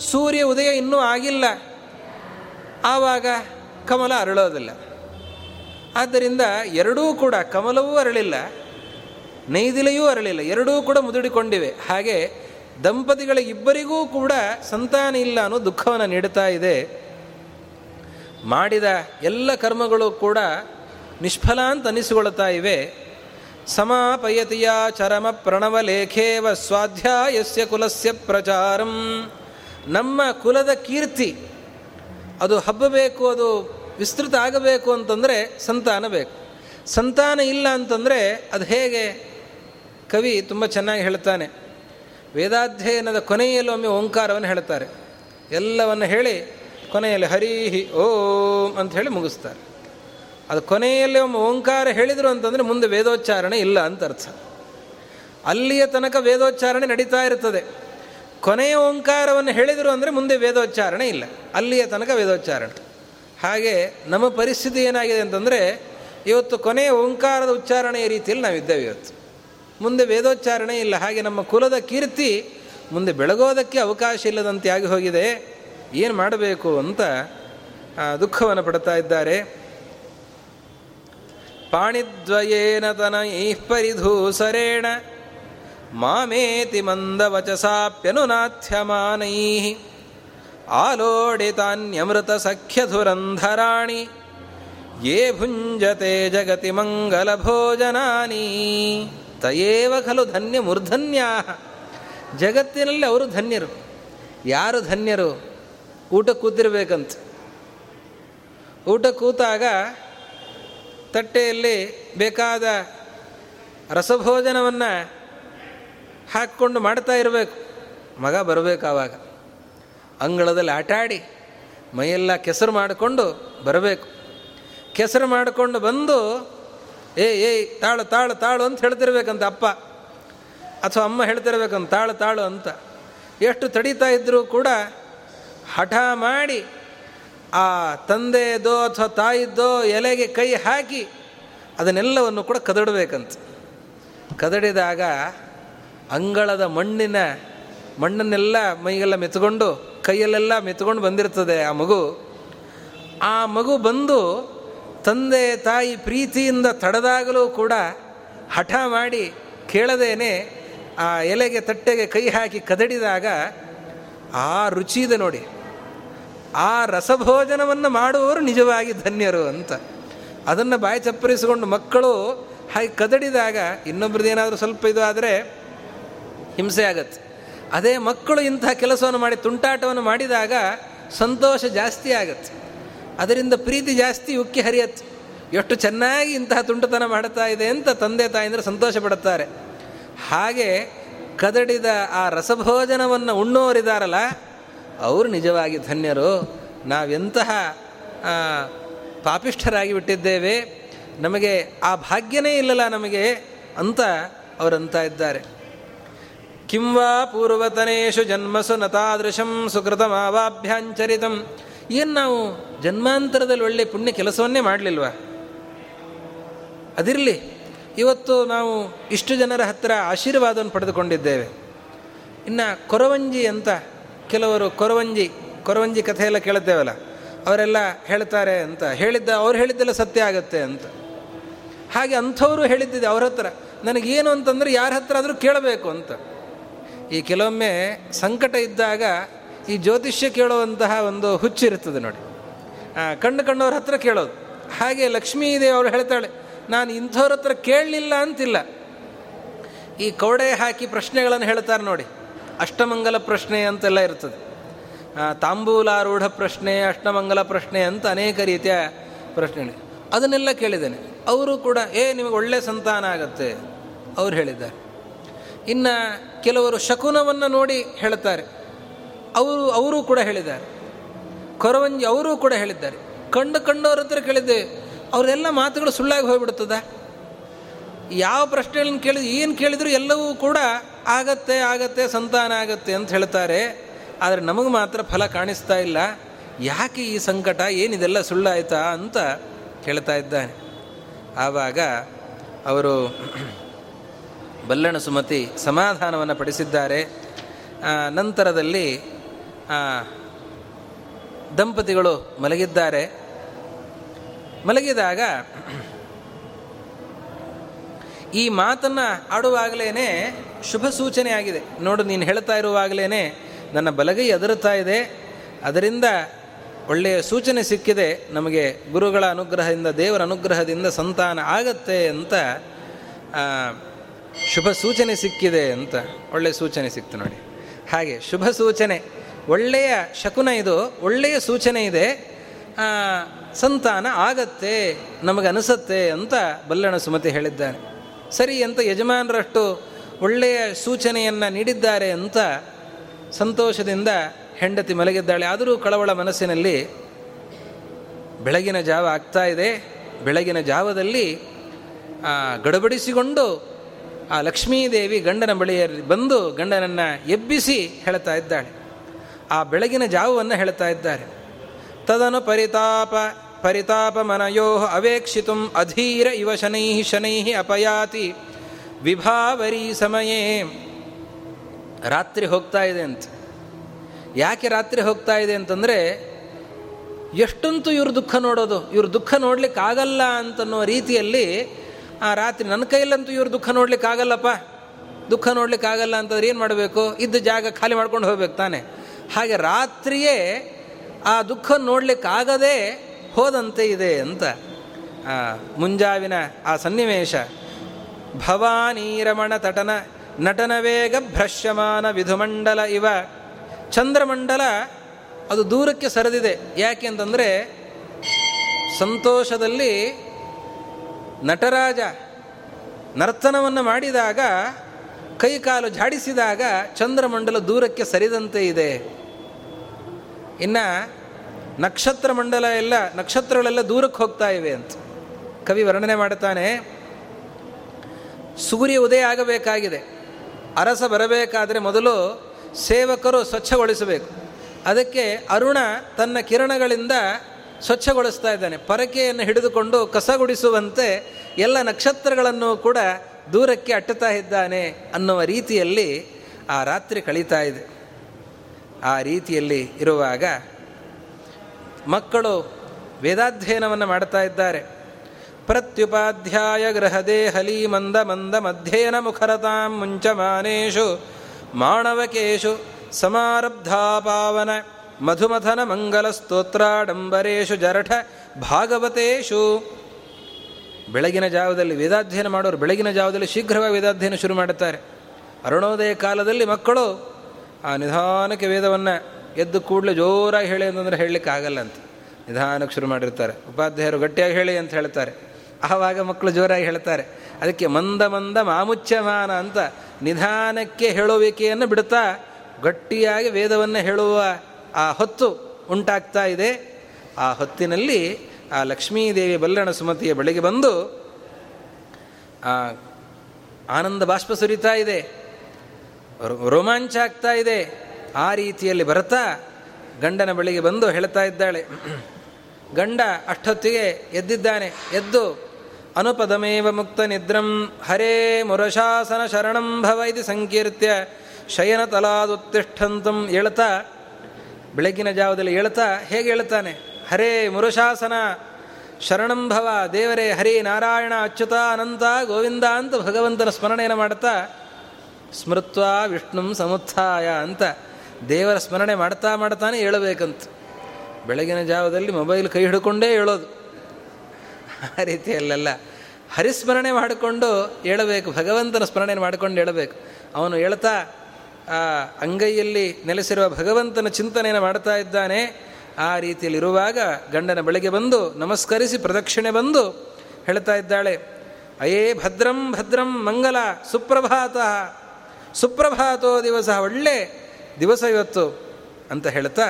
ಸೂರ್ಯ ಉದಯ ಇನ್ನೂ ಆಗಿಲ್ಲ. ಆವಾಗ ಕಮಲ ಅರಳೋದಿಲ್ಲ. ಆದ್ದರಿಂದ ಎರಡೂ ಕೂಡ ಕಮಲವೂ ಅರಳಿಲ್ಲ, ನೈದಿಲೆಯೂ ಅರಳಿಲ್ಲ, ಎರಡೂ ಕೂಡ ಮುದುಡಿಕೊಂಡಿವೆ. ಹಾಗೆ ದಂಪತಿಗಳ ಇಬ್ಬರಿಗೂ ಕೂಡ ಸಂತಾನ ಇಲ್ಲ ಅನ್ನೋ ದುಃಖವನ್ನು ನೀಡುತ್ತಾ ಇದೆ. ಮಾಡಿದ ಎಲ್ಲ ಕರ್ಮಗಳು ಕೂಡ ನಿಷ್ಫಲ ಅಂತ ಅನಿಸಿಕೊಳ್ಳುತ್ತಾ ಇವೆ. ಸಮಾಪಯತಿಯ ಚರಮ ಪ್ರಣವಲೇಖೇವ ಸ್ವಾಧ್ಯಾಯಸ್ಯ ಕುಲಸ್ಯ ಪ್ರಚಾರಂ. ನಮ್ಮ ಕುಲದ ಕೀರ್ತಿ, ಅದು ಹಬ್ಬಬೇಕು, ಅದು ವಿಸ್ತೃತ ಆಗಬೇಕು ಅಂತಂದರೆ ಸಂತಾನ ಬೇಕು. ಸಂತಾನ ಇಲ್ಲ ಅಂತಂದರೆ ಅದು ಹೇಗೆ? ಕವಿ ತುಂಬ ಚೆನ್ನಾಗಿ ಹೇಳ್ತಾನೆ. ವೇದಾಧ್ಯಯನದ ಕೊನೆಯಲ್ಲಿ ಒಮ್ಮೆ ಓಂಕಾರವನ್ನು ಹೇಳ್ತಾರೆ. ಎಲ್ಲವನ್ನು ಹೇಳಿ ಕೊನೆಯಲ್ಲಿ ಹರಿಹಿ ಓಂ ಅಂತ ಹೇಳಿ ಮುಗಿಸ್ತಾರೆ. ಅದು ಕೊನೆಯಲ್ಲಿ ಒಮ್ಮೆ ಓಂಕಾರ ಹೇಳಿದರು ಅಂತಂದರೆ ಮುಂದೆ ವೇದೋಚ್ಚಾರಣೆ ಇಲ್ಲ ಅಂತ ಅರ್ಥ. ಅಲ್ಲಿಯ ತನಕ ವೇದೋಚ್ಚಾರಣೆ ನಡೀತಾ ಇರ್ತದೆ. ಕೊನೆಯ ಓಂಕಾರವನ್ನು ಹೇಳಿದರು ಅಂದರೆ ಮುಂದೆ ವೇದೋಚ್ಚಾರಣೆ ಇಲ್ಲ. ಅಲ್ಲಿಯ ತನಕ ವೇದೋಚ್ಚಾರಣೆ. ಹಾಗೆ ನಮ್ಮ ಪರಿಸ್ಥಿತಿ ಏನಾಗಿದೆ ಅಂತಂದರೆ, ಇವತ್ತು ಕೊನೆಯ ಓಂಕಾರದ ಉಚ್ಚಾರಣೆಯ ರೀತಿಯಲ್ಲಿ ನಾವಿದ್ದೇವೆ ಇವತ್ತು. ಮುಂದೆ ವೇದೋಚ್ಚಾರಣೆ ಇಲ್ಲ, ಹಾಗೆ ನಮ್ಮ ಕುಲದ ಕೀರ್ತಿ ಮುಂದೆ ಬೆಳಗೋದಕ್ಕೆ ಅವಕಾಶ ಇಲ್ಲದಂತೆ ಆಗಿ ಹೋಗಿದೆ. ಏನು ಮಾಡಬೇಕು ಅಂತ ದುಃಖವನ್ನು ಪಡ್ತಾ ಇದ್ದಾರೆ. ಪಾಣಿದ್ವಯೇನ ತನೈಃ ಪರಿಧೂಸರೇಣ, ಮಾಮೇತಿ ಮಂದವಚಸಾಪ್ಯನುನಾಥ್ಯಮಾನೈ. ಆಲೋಡಿತಾನ್ಯಮೃತ ಸಖ್ಯಧುರಂಧರಾಣಿ ಯೇ ಭುಂಜತೆ ಜಗತಿ ಮಂಗಲಭೋಜನಾನಿ ತಯೇವ ಖಲು ಧನ್ಯ ಮುರ್ಧನ್ಯಾಹ. ಜಗತ್ತಿನಲ್ಲಿ ಅವರು ಧನ್ಯರು. ಯಾರು ಧನ್ಯರು? ಊಟ ಕೂತಿರ್ಬೇಕಂತ. ಊಟ ಕೂತಾಗ ತಟ್ಟೆಯಲ್ಲಿ ಬೇಕಾದ ರಸಭೋಜನವನ್ನು ಹಾಕ್ಕೊಂಡು ಮಾಡ್ತಾ ಇರಬೇಕು. ಮಗ ಬರಬೇಕು ಆವಾಗ. ಅಂಗಳದಲ್ಲಿ ಆಟಾಡಿ ಮೈಯೆಲ್ಲ ಕೆಸರು ಮಾಡಿಕೊಂಡು ಬರಬೇಕು. ಕೆಸರು ಮಾಡಿಕೊಂಡು ಬಂದು, ಏ ಏಯ್ ತಾಳು ತಾಳು ತಾಳು ಅಂತ ಹೇಳ್ತಿರ್ಬೇಕಂತ ಅಪ್ಪ. ಅಥವಾ ಅಮ್ಮ ಹೇಳ್ತಿರ್ಬೇಕಂತ ತಾಳು ತಾಳು ಅಂತ. ಎಷ್ಟು ತಡೀತಾ ಇದ್ದರೂ ಕೂಡ ಹಠ ಮಾಡಿ ಆ ತಂದೆದೋ ಅಥವಾ ತಾಯಿದ್ದೋ ಎಲೆಗೆ ಕೈ ಹಾಕಿ ಅದನ್ನೆಲ್ಲವನ್ನು ಕೂಡ ಕದಡಬೇಕಂತ. ಕದಡಿದಾಗ ಅಂಗಳದ ಮಣ್ಣಿನ ಮಣ್ಣನ್ನೆಲ್ಲ ಮೈಗೆಲ್ಲ ಮೆತ್ಕೊಂಡು ಕೈಯಲ್ಲೆಲ್ಲ ಮೆತ್ಕೊಂಡು ಬಂದಿರ್ತದೆ ಆ ಮಗು. ಆ ಮಗು ಬಂದು ತಂದೆ ತಾಯಿ ಪ್ರೀತಿಯಿಂದ ತಡೆದಾಗಲೂ ಕೂಡ ಹಠ ಮಾಡಿ ಕೇಳದೇನೆ ಆ ಎಲೆಗೆ ತಟ್ಟೆಗೆ ಕೈ ಹಾಕಿ ಕದಡಿದಾಗ ಆ ರುಚಿ ಇದೆ ನೋಡಿ. ಆ ರಸಭೋಜನವನ್ನು ಮಾಡುವವರು ನಿಜವಾಗಿ ಧನ್ಯರು ಅಂತ. ಅದನ್ನು ಬಾಯಿ ಚಪ್ಪರಿಸಿಕೊಂಡು ಮಕ್ಕಳು ಹಾಗೆ ಕದಡಿದಾಗ ಇನ್ನೊಬ್ರದ್ದು ಏನಾದರೂ ಸ್ವಲ್ಪ ಇದು ಆದರೆ ಹಿಂಸೆ ಆಗತ್ತೆ. ಅದೇ ಮಕ್ಕಳು ಇಂತಹ ಕೆಲಸವನ್ನು ಮಾಡಿ ತುಂಟಾಟವನ್ನು ಮಾಡಿದಾಗ ಸಂತೋಷ ಜಾಸ್ತಿ ಆಗತ್ತೆ. ಅದರಿಂದ ಪ್ರೀತಿ ಜಾಸ್ತಿ ಉಕ್ಕಿ ಹರಿಯತ್ತೆ. ಎಷ್ಟು ಚೆನ್ನಾಗಿ ಇಂತಹ ತುಂಟತನ ಮಾಡುತ್ತಾ ಇದೆ ಅಂತ ತಂದೆ ತಾಯಿಂದ್ರೆ ಸಂತೋಷ ಪಡುತ್ತಾರೆ ಹಾಗೆ ಕದಡಿದ ಆ ರಸಭೋಜನವನ್ನು ಉಣ್ಣೋರಿದಾರಲ್ಲ, ಅವರು ನಿಜವಾಗಿ ಧನ್ಯರು. ನಾವೆಂತಹ ಪಾಪಿಷ್ಠರಾಗಿ ಬಿಟ್ಟಿದ್ದೇವೆ ನಮಗೆ ಆ ಭಾಗ್ಯನೇ ಇಲ್ಲಲ್ಲ ನಮಗೆ ಅಂತ ಅವರಂತ ಇದ್ದಾರೆ. ಕಿಂವಾ ಪೂರ್ವತನೇಶು ಜನ್ಮಸು ನತಾದೃಶಂ ಸುಕೃತಮಾವಾಭ್ಯಾಂಚರಿತಂ ಏನು ನಾವು ಜನ್ಮಾಂತರದಲ್ಲಿ ಒಳ್ಳೆ ಪುಣ್ಯ ಕೆಲಸವನ್ನೇ ಮಾಡಲಿಲ್ವಾ? ಅದಿರಲಿ, ಇವತ್ತು ನಾವು ಇಷ್ಟು ಜನರ ಹತ್ತಿರ ಆಶೀರ್ವಾದವನ್ನು ಪಡೆದುಕೊಂಡಿದ್ದೇವೆ. ಇನ್ನು ಕೊರವಂಜಿ ಅಂತ ಕೆಲವರು ಕೊರವಂಜಿ ಕೊರವಂಜಿ ಕಥೆಯೆಲ್ಲ ಕೇಳುತ್ತೇವಲ್ಲ, ಅವರೆಲ್ಲ ಹೇಳ್ತಾರೆ ಅಂತ, ಹೇಳಿದ್ದ, ಅವ್ರು ಹೇಳಿದ್ದೆಲ್ಲ ಸತ್ಯ ಆಗುತ್ತೆ ಅಂತ. ಹಾಗೆ ಅಂಥವರು ಹೇಳಿದ್ದಿದೆ ಅವ್ರ ಹತ್ರ, ನನಗೇನು ಅಂತಂದರೆ ಯಾರ ಹತ್ರ ಆದರೂ ಕೇಳಬೇಕು ಅಂತ. ಈ ಕೆಲವೊಮ್ಮೆ ಸಂಕಟ ಇದ್ದಾಗ ಈ ಜ್ಯೋತಿಷ್ಯ ಕೇಳುವಂತಹ ಒಂದು ಹುಚ್ಚಿರುತ್ತದೆ ನೋಡಿ. ಕಣ್ಣು ಕಣ್ಣವ್ರ ಹತ್ರ ಕೇಳೋದು. ಹಾಗೆ ಲಕ್ಷ್ಮೀ ಇದೆ ಹೇಳ್ತಾಳೆ, ನಾನು ಇಂಥವ್ರ ಹತ್ರ ಕೇಳಲಿಲ್ಲ ಅಂತಿಲ್ಲ. ಈ ಕೌಡೆ ಹಾಕಿ ಪ್ರಶ್ನೆಗಳನ್ನು ಹೇಳ್ತಾರೆ ನೋಡಿ. ಅಷ್ಟಮಂಗಲ ಪ್ರಶ್ನೆ ಅಂತೆಲ್ಲ ಇರ್ತದೆ. ತಾಂಬೂಲಾರೂಢ ಪ್ರಶ್ನೆ, ಅಷ್ಟಮಂಗಲ ಪ್ರಶ್ನೆ ಅಂತ ಅನೇಕ ರೀತಿಯ ಪ್ರಶ್ನೆಗಳು. ಅದನ್ನೆಲ್ಲ ಕೇಳಿದ್ದೇನೆ. ಅವರು ಕೂಡ, ಏ, ನಿಮಗೆ ಒಳ್ಳೆ ಸಂತಾನ ಆಗತ್ತೆ. ಅವ್ರು ಹೇಳಿದ್ದಾರೆ. ಇನ್ನು ಕೆಲವರು ಶಕುನವನ್ನು ನೋಡಿ ಹೇಳ್ತಾರೆ ಅವರು, ಅವರೂ ಕೂಡ ಹೇಳಿದ್ದಾರೆ. ಕೊರವಂಜಿ ಅವರೂ ಕೂಡ ಹೇಳಿದ್ದಾರೆ. ಕಂಡು ಕಂಡವ್ರ ಹತ್ರ ಕೇಳಿದ್ದೆ ಅವರೆಲ್ಲ ಮಾತುಗಳು ಸುಳ್ಳಾಗಿ ಹೋಗ್ಬಿಡ್ತದ. ಯಾವ ಪ್ರಶ್ನೆಗಳನ್ನು ಕೇಳಿದ್ರು ಏನು ಕೇಳಿದ್ರು ಎಲ್ಲವೂ ಕೂಡ ಆಗತ್ತೆ ಆಗತ್ತೆ, ಸಂತಾನ ಆಗತ್ತೆ ಅಂತ ಹೇಳ್ತಾರೆ. ಆದರೆ ನಮಗೆ ಮಾತ್ರ ಫಲ ಕಾಣಿಸ್ತಾ ಇಲ್ಲ. ಯಾಕೆ ಈ ಸಂಕಟ ಏನಿದೆಲ್ಲ ಸುಳ್ಳಾಯ್ತಾ ಅಂತ ಹೇಳ್ತಾ ಇದ್ದಾನೆ. ಆವಾಗ ಅವರು ಬಲ್ಲಣ ಸುಮತಿ ಸಮಾಧಾನವನ್ನು ಪಡಿಸಿದ್ದಾರೆ. ನಂತರದಲ್ಲಿ ದಂಪತಿಗಳು ಮಲಗಿದ್ದಾರೆ. ಮಲಗಿದಾಗ, ಈ ಮಾತನ್ನು ಆಡುವಾಗಲೇ ಶುಭ ಸೂಚನೆ ಆಗಿದೆ. ನೋಡು, ನೀನು ಹೇಳ್ತಾ ಇರುವಾಗಲೇ ನನ್ನ ಬಲಗೈ ಅದರುತ್ತಾ ಇದೆ. ಅದರಿಂದ ಒಳ್ಳೆಯ ಸೂಚನೆ ಸಿಕ್ಕಿದೆ. ನಮಗೆ ಗುರುಗಳ ಅನುಗ್ರಹದಿಂದ, ದೇವರ ಅನುಗ್ರಹದಿಂದ ಸಂತಾನ ಆಗತ್ತೆ ಅಂತ ಶುಭ ಸೂಚನೆ ಸಿಕ್ಕಿದೆ ಅಂತ ಒಳ್ಳೆಯ ಸೂಚನೆ ಸಿಕ್ತು ನೋಡಿ. ಹಾಗೆ ಶುಭ ಸೂಚನೆ, ಒಳ್ಳೆಯ ಶಕುನ ಇದು, ಒಳ್ಳೆಯ ಸೂಚನೆ ಇದೆ. ಸಂತಾನ ಆಗತ್ತೆ, ನಮಗನಿಸತ್ತೆ ಅಂತ ಬಲ್ಲಣ ಸುಮತಿ ಹೇಳಿದ್ದಾನೆ. ಸರಿ ಅಂತ ಯಜಮಾನರಷ್ಟು ಒಳ್ಳೆಯ ಸೂಚನೆಯನ್ನು ನೀಡಿದ್ದಾರೆ ಅಂತ ಸಂತೋಷದಿಂದ ಹೆಂಡತಿ ಮಲಗಿದ್ದಾಳೆ. ಆದರೂ ಕಳವಳ ಮನಸ್ಸಿನಲ್ಲಿ ಬೆಳಗಿನ ಜಾವ ಆಗ್ತಾ ಇದೆ. ಬೆಳಗಿನ ಜಾವದಲ್ಲಿ ಗಡಬಡಿಸಿಕೊಂಡು ಆ ಲಕ್ಷ್ಮೀದೇವಿ ಗಂಡನ ಬಳಿಯಲ್ಲಿ ಬಂದು ಗಂಡನನ್ನು ಎಬ್ಬಿಸಿ ಹೇಳ್ತಾ ಇದ್ದಾಳೆ. ಆ ಬೆಳಗಿನ ಜಾವವನ್ನು ಹೇಳ್ತಾ ಇದ್ದಾರೆ. ತದನು ಪರಿತಾಪ ಪರಿತಾಪ ಮನಯೋ ಅವೇಕ್ಷಿತು ಅಧೀರ ಇವ ಶನೈ ಶನೈ ಅಪಯಾತಿ ವಿಭಾವರಿ ಸಮಯೇ. ರಾತ್ರಿ ಹೋಗ್ತಾ ಇದೆ ಅಂತ. ಯಾಕೆ ರಾತ್ರಿ ಹೋಗ್ತಾ ಇದೆ ಅಂತಂದರೆ ಎಷ್ಟಂತೂ ಇವ್ರ ದುಃಖ ನೋಡೋದು. ಇವ್ರ ದುಃಖ ನೋಡಲಿಕ್ಕಾಗಲ್ಲ ಅಂತನ್ನೋ ರೀತಿಯಲ್ಲಿ ಆ ರಾತ್ರಿ ನನ್ನ ಕೈಯಲ್ಲಂತೂ ಇವರು ದುಃಖ ನೋಡ್ಲಿಕ್ಕೆ ಆಗಲ್ಲಪ್ಪ ದುಃಖ ನೋಡ್ಲಿಕ್ಕಾಗಲ್ಲ ಅಂತಂದ್ರೆ ಏನು ಮಾಡಬೇಕು? ಇದ್ದ ಜಾಗ ಖಾಲಿ ಮಾಡ್ಕೊಂಡು ಹೋಗ್ಬೇಕು ತಾನೆ. ಹಾಗೆ ರಾತ್ರಿಯೇ ಆ ದುಃಖ ನೋಡ್ಲಿಕ್ಕಾಗದೆ ಹೋದಂತೆ ಇದೆ ಅಂತ. ಮುಂಜಾವಿನ ಆ ಸನ್ನಿವೇಶ. ಭವಾನೀರಮಣ ತಟನ ನಟನ ವೇಗ ಭ್ರಶ್ಯಮಾನ ವಿಧುಮಂಡಲ ಇವ. ಚಂದ್ರಮಂಡಲ ಅದು ದೂರಕ್ಕೆ ಸರಿದಿದೆ. ಯಾಕೆ ಅಂತಂದರೆ ಸಂತೋಷದಲ್ಲಿ ನಟರಾಜ ನರ್ತನವನ್ನು ಮಾಡಿದಾಗ ಕೈಕಾಲು ಝಾಡಿಸಿದಾಗ ಚಂದ್ರಮಂಡಲ ದೂರಕ್ಕೆ ಸರಿದಂತೆ ಇದೆ. ಇನ್ನು ನಕ್ಷತ್ರ ಮಂಡಲ ಎಲ್ಲ, ನಕ್ಷತ್ರಗಳೆಲ್ಲ ದೂರಕ್ಕೆ ಹೋಗ್ತಾ ಇವೆ ಅಂತ ಕವಿ ವರ್ಣನೆ ಮಾಡುತ್ತಾನೆ. ಸೂರ್ಯ ಉದಯ ಆಗಬೇಕಾಗಿದೆ. ಅರಸ ಬರಬೇಕಾದರೆ ಮೊದಲು ಸೇವಕರು ಸ್ವಚ್ಛಗೊಳಿಸಬೇಕು. ಅದಕ್ಕೆ ಅರುಣ ತನ್ನ ಕಿರಣಗಳಿಂದ ಸ್ವಚ್ಛಗೊಳಿಸ್ತಾ ಇದ್ದಾನೆ. ಪರಕೆಯನ್ನು ಹಿಡಿದುಕೊಂಡು ಕಸಗುಡಿಸುವಂತೆ ಎಲ್ಲ ನಕ್ಷತ್ರಗಳನ್ನು ಕೂಡ ದೂರಕ್ಕೆ ಅಟ್ಟುತ್ತಾ ಇದ್ದಾನೆ ಅನ್ನುವ ರೀತಿಯಲ್ಲಿ ಆ ರಾತ್ರಿ ಕಳೀತಾ ಇದೆ. ಆ ರೀತಿಯಲ್ಲಿ ಇರುವಾಗ ಮಕ್ಕಳು ವೇದಾಧ್ಯಯನವನ್ನು ಮಾಡ್ತಾ ಇದ್ದಾರೆ. ಪ್ರತ್ಯುಪಾಧ್ಯಾಯ ಗೃಹದೇ ಹಲಿ ಮಂದ ಮಂದ ಮಧ್ಯಯನ ಮುಖರತಾಂ ಮುಂಚಮಾನೇಶು ಮಾಣವಕೇಶು ಸಮಾರಬ್ಧಾಪಾವನ ಮಧುಮಥನ ಮಂಗಲ ಸ್ತೋತ್ರಾಡಂಬರೇಶು ಜರಠ ಭಾಗವತೇಶು. ಬೆಳಗಿನ ಜಾವದಲ್ಲಿ ವೇದಾಧ್ಯಯನ ಮಾಡೋರು ಬೆಳಗಿನ ಜಾವದಲ್ಲಿ ಶೀಘ್ರವಾಗಿ ವೇದಾಧ್ಯಯನ ಶುರು ಮಾಡುತ್ತಾರೆ. ಅರುಣೋದಯ ಕಾಲದಲ್ಲಿ ಮಕ್ಕಳು ಆ ನಿಧಾನಕ್ಕೆ ವೇದವನ್ನು ಎದ್ದು ಕೂಡಲೇ ಜೋರಾಗಿ ಹೇಳಿ ಅಂತಂದರೆ ಹೇಳಲಿಕ್ಕೆ ಆಗಲ್ಲ ಅಂತ. ನಿಧಾನಕ್ಕೆ ಶುರು ಮಾಡಿರ್ತಾರೆ. ಉಪಾಧ್ಯಾಯರು ಗಟ್ಟಿಯಾಗಿ ಹೇಳಿ ಅಂತ ಹೇಳ್ತಾರೆ. ಆವಾಗ ಮಕ್ಕಳು ಜೋರಾಗಿ ಹೇಳ್ತಾರೆ. ಅದಕ್ಕೆ ಮಂದ ಮಂದ ಮಾಮುಚ್ಯಮಾನ ಅಂತ ನಿಧಾನಕ್ಕೆ ಹೇಳುವಿಕೆಯನ್ನು ಬಿಡುತ್ತಾ ಗಟ್ಟಿಯಾಗಿ ವೇದವನ್ನು ಹೇಳುವ ಆ ಹೊತ್ತು ಉಂಟಾಗ್ತಾ ಇದೆ. ಆ ಹೊತ್ತಿನಲ್ಲಿ ಆ ಲಕ್ಷ್ಮೀದೇವಿ ಬಲ್ಲಣ ಸುಮತಿಯ ಬಳಿಗೆ ಬಂದು, ಆ ಆನಂದ ಬಾಷ್ಪ ಸುರಿತಾ ಇದೆ. ರೋಮಾಂಚ ಆಗ್ತಾ ಇದೆ. ಆ ರೀತಿಯಲ್ಲಿ ಬರ್ತಾ ಗಂಡನ ಬಳಿಗೆ ಬಂದು ಹೇಳ್ತಾ ಇದ್ದಾಳೆ. ಗಂಡ ಅಷ್ಟೊತ್ತಿಗೆ ಎದ್ದಿದ್ದಾನೆ. ಎದ್ದು, ಅನುಪದಮೇವ ಮುಕ್ತ ನಿದ್ರಂ, ಹರೇ ಮುರಶಾಸನ ಶರಣಂ ಭವ ಇದು ಸಂಕೀರ್ತ್ಯ, ಶಯನ ತಲಾದುತ್ತಿಷ್ಠಂತಂ ಹೇಳ್ತಾ ಬೆಳಗಿನ ಜಾವದಲ್ಲಿ ಹೇಳ್ತಾ ಹೇಗೆ ಹೇಳ್ತಾನೆ? ಹರೇ ಮುರುಶಾಸನ ಶರಣಂಭವ ದೇವರೇ ಹರಿ ನಾರಾಯಣ, ಅಚ್ಯುತ, ಅನಂತ, ಗೋವಿಂದ ಅಂತ ಭಗವಂತನ ಸ್ಮರಣೆಯನ್ನು ಮಾಡ್ತಾ, ಸ್ಮೃತ್ವ ವಿಷ್ಣು ಸಮುತ್ಥಾಯ ಅಂತ ದೇವರ ಸ್ಮರಣೆ ಮಾಡ್ತಾ ಮಾಡ್ತಾನೆ ಹೇಳಬೇಕಂತ. ಬೆಳಗಿನ ಜಾವದಲ್ಲಿ ಮೊಬೈಲ್ ಕೈ ಹಿಡ್ಕೊಂಡೇ ಹೇಳೋದು. ಆ ರೀತಿಯಲ್ಲೆಲ್ಲ ಹರಿಸ್ಮರಣೆ ಮಾಡಿಕೊಂಡು ಹೇಳಬೇಕು, ಭಗವಂತನ ಸ್ಮರಣೆ ಮಾಡಿಕೊಂಡು ಹೇಳಬೇಕು. ಅವನು ಹೇಳ್ತಾ ಆ ಅಂಗೈಯಲ್ಲಿ ನೆಲೆಸಿರುವ ಭಗವಂತನ ಚಿಂತನೆಯನ್ನು ಮಾಡ್ತಾ ಇದ್ದಾನೆ. ಆ ರೀತಿಯಲ್ಲಿರುವಾಗ ಗಂಡನ ಬಳಿಗೆ ಬಂದು ನಮಸ್ಕರಿಸಿ ಪ್ರದಕ್ಷಿಣೆ ಬಂದು ಹೇಳ್ತಾ ಇದ್ದಾಳೆ, ಅಯೇ ಭದ್ರಂ ಭದ್ರಂ ಮಂಗಲ ಸುಪ್ರಭಾತ, ಸುಪ್ರಭಾತೋ ದಿವಸ ಒಳ್ಳೆ ದಿವಸ ಇವತ್ತು ಅಂತ ಹೇಳ್ತಾ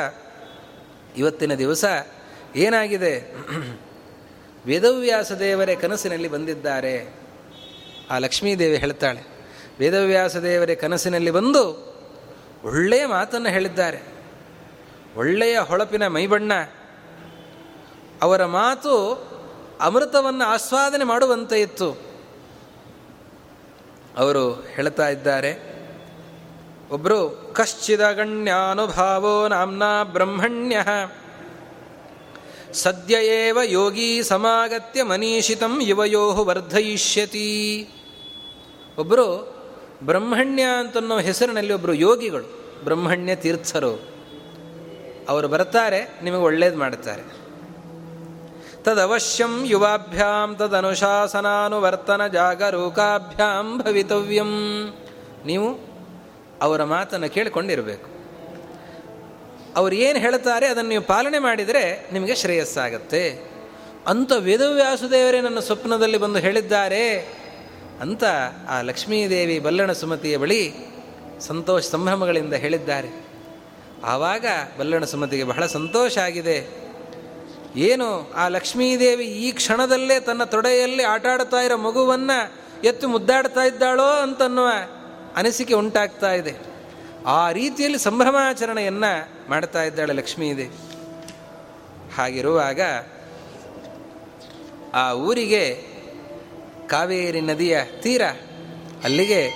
ಇವತ್ತಿನ ದಿವಸ ಏನಾಗಿದೆ? ವೇದವ್ಯಾಸ ದೇವರೇ ಕನಸಿನಲ್ಲಿ ಬಂದಿದ್ದಾರೆ. ಆ ಲಕ್ಷ್ಮೀದೇವಿ ಹೇಳ್ತಾಳೆ, ವೇದವ್ಯಾಸ ದೇವರೇ ಕನಸಿನಲ್ಲಿ ಬಂದು ಒಳ್ಳೆಯ ಮಾತನ್ನು ಹೇಳಿದ್ದಾರೆ. ಒಳ್ಳೆಯ ಹೊಳಪಿನ ಮೈಬಣ್ಣ. ಅವರ ಮಾತು ಅಮೃತವನ್ನು ಆಸ್ವಾದನೆ ಮಾಡುವಂತೆ ಇತ್ತು. ಅವರು ಹೇಳ್ತಾ ಇದ್ದಾರೆ ಒಬ್ಬರು ಕಶ್ಚಿದಗಣ್ಯಾನುಭಾವೋ ನಾಮ್ನಾ ಬ್ರಹ್ಮಣ್ಯ. ಸದ್ಯ ಏವ ಯೋಗಿ ಸಮಾಗತ್ಯ ಮನೀಷಿತಂ ಯುವಯೋ ವರ್ಧಯಿಷ್ಯತಿ. ಒಬ್ಬರು ಬ್ರಹ್ಮಣ್ಯ ಅಂತನ್ನೋ ಹೆಸರಿನಲ್ಲಿ ಒಬ್ಬರು ಯೋಗಿಗಳು, ಬ್ರಹ್ಮಣ್ಯ ತೀರ್ಥರು. ಅವರು ಬರ್ತಾರೆ, ನಿಮಗೆ ಒಳ್ಳೇದು ಮಾಡ್ತಾರೆ. ತದವಶ್ಯಂ ಯುವಾಭ್ಯಾಂ, ತದನುಶಾಸನಾನುವರ್ತನ ಜಾಗರೂಕಾಭ್ಯಾಂ ಭವಿತವ್ಯಂ. ನೀವು ಅವರ ಮಾತನ್ನು ಕೇಳಿಕೊಂಡಿರಬೇಕು. ಅವರು ಏನು ಹೇಳ್ತಾರೆ, ಅದನ್ನು ನೀವು ಪಾಲನೆ ಮಾಡಿದರೆ ನಿಮಗೆ ಶ್ರೇಯಸ್ಸಾಗತ್ತೆ. ಅಂತ ವೇದವ್ಯಾಸುದೇವರೇ ನನ್ನ ಸ್ವಪ್ನದಲ್ಲಿ ಬಂದು ಹೇಳಿದ್ದಾರೆ. ಅಂತ ಆ ಲಕ್ಷ್ಮೀದೇವಿ ಬಲ್ಲಣ ಸುಮತಿಯ ಬಳಿ ಸಂತೋಷ ಸಂಭ್ರಮಗಳಿಂದ ಹೇಳಿದ್ದಾರೆ. ಆವಾಗ ಬಲ್ಲಣ ಸುಮತಿಗೆ ಬಹಳ ಸಂತೋಷ ಆಗಿದೆ. ಏನು ಆ ಲಕ್ಷ್ಮೀದೇವಿ ಈ ಕ್ಷಣದಲ್ಲೇ ತನ್ನ ತೊಡೆಯಲ್ಲಿ ಆಟಾಡ್ತಾ ಇರೋ ಮಗುವನ್ನು ಎತ್ತು ಮುದ್ದಾಡ್ತಾ ಇದ್ದಾಳೋ ಅಂತನ್ನುವ ಅನಿಸಿಕೆ ಉಂಟಾಗ್ತಾ ಇದೆ. ಆ ರೀತಿಯಲ್ಲಿ ಸಂಭ್ರಮಾಚರಣೆಯನ್ನು ಮಾಡ್ತಾ ಇದ್ದಾಳೆ ಲಕ್ಷ್ಮೀದೇವಿ. ಹಾಗಿರುವಾಗ ಆ ಊರಿಗೆ ಕಾವೇರಿ ನದಿಯ ತೀರ ಅಲ್ಲಿಗೆ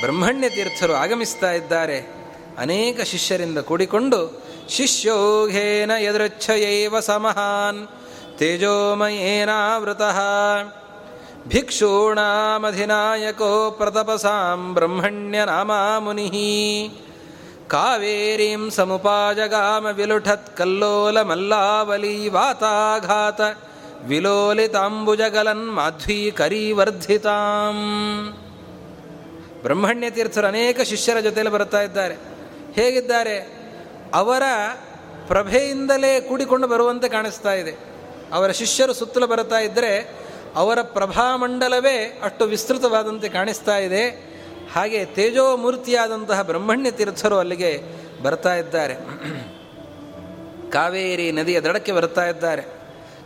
ಬ್ರಹ್ಮಣ್ಯ ತೀರ್ಥರು ಆಗಮಿಸ್ತಾ ಇದ್ದಾರೆ. ಅನೇಕ ಶಿಷ್ಯರಿಂದ ಕೂಡಿಕೊಂಡು ಶಿಷ್ಯೋಘೇನ ಯದೃಚ್ಛಯೈವ ಸಮಹಾನ್ ತೇಜೋಮಯೇನಾವೃತಃ ಭಿಕ್ಷೂಣಾಮಧಿನಾಯಕೋ ಪ್ರತಪಸಾಂ ಬ್ರಹ್ಮಣ್ಯ ನಾಮಾ ಮುನಿ ಕಾವೇರೀಂ ಸಮುಪಾಜಗಾಮ ವಿಲುಠತ್ ಕಲ್ಲೋಲ ಮಲ್ಲಾವಲಿ ವಾತಾಘಾತ. ವಿಲೋಲಿತಾಂಬುಜಗಲನ್ ಮಾಧ್ವೀ ಕರೀವರ್ಧಿತಾಂ ಬ್ರಹ್ಮಣ್ಯ ತೀರ್ಥರು ಅನೇಕ ಶಿಷ್ಯರ ಜೊತೆಯಲ್ಲಿ ಬರ್ತಾ ಇದ್ದಾರೆ. ಹೇಗಿದ್ದಾರೆ? ಅವರ ಪ್ರಭೆಯಿಂದಲೇ ಕೂಡಿಕೊಂಡು ಬರುವಂತೆ ಕಾಣಿಸ್ತಾ ಇದೆ. ಅವರ ಶಿಷ್ಯರು ಸುತ್ತಲೂ ಬರ್ತಾ ಇದ್ದರೆ ಅವರ ಪ್ರಭಾಮಂಡಲವೇ ಅಷ್ಟು ವಿಸ್ತೃತವಾದಂತೆ ಕಾಣಿಸ್ತಾ ಇದೆ. ಹಾಗೆ ತೇಜೋಮೂರ್ತಿಯಾದಂತಹ ಬ್ರಹ್ಮಣ್ಯ ತೀರ್ಥರು ಅಲ್ಲಿಗೆ ಬರ್ತಾ ಇದ್ದಾರೆ. ಕಾವೇರಿ ನದಿಯ ದಡಕ್ಕೆ ಬರ್ತಾ ಇದ್ದಾರೆ.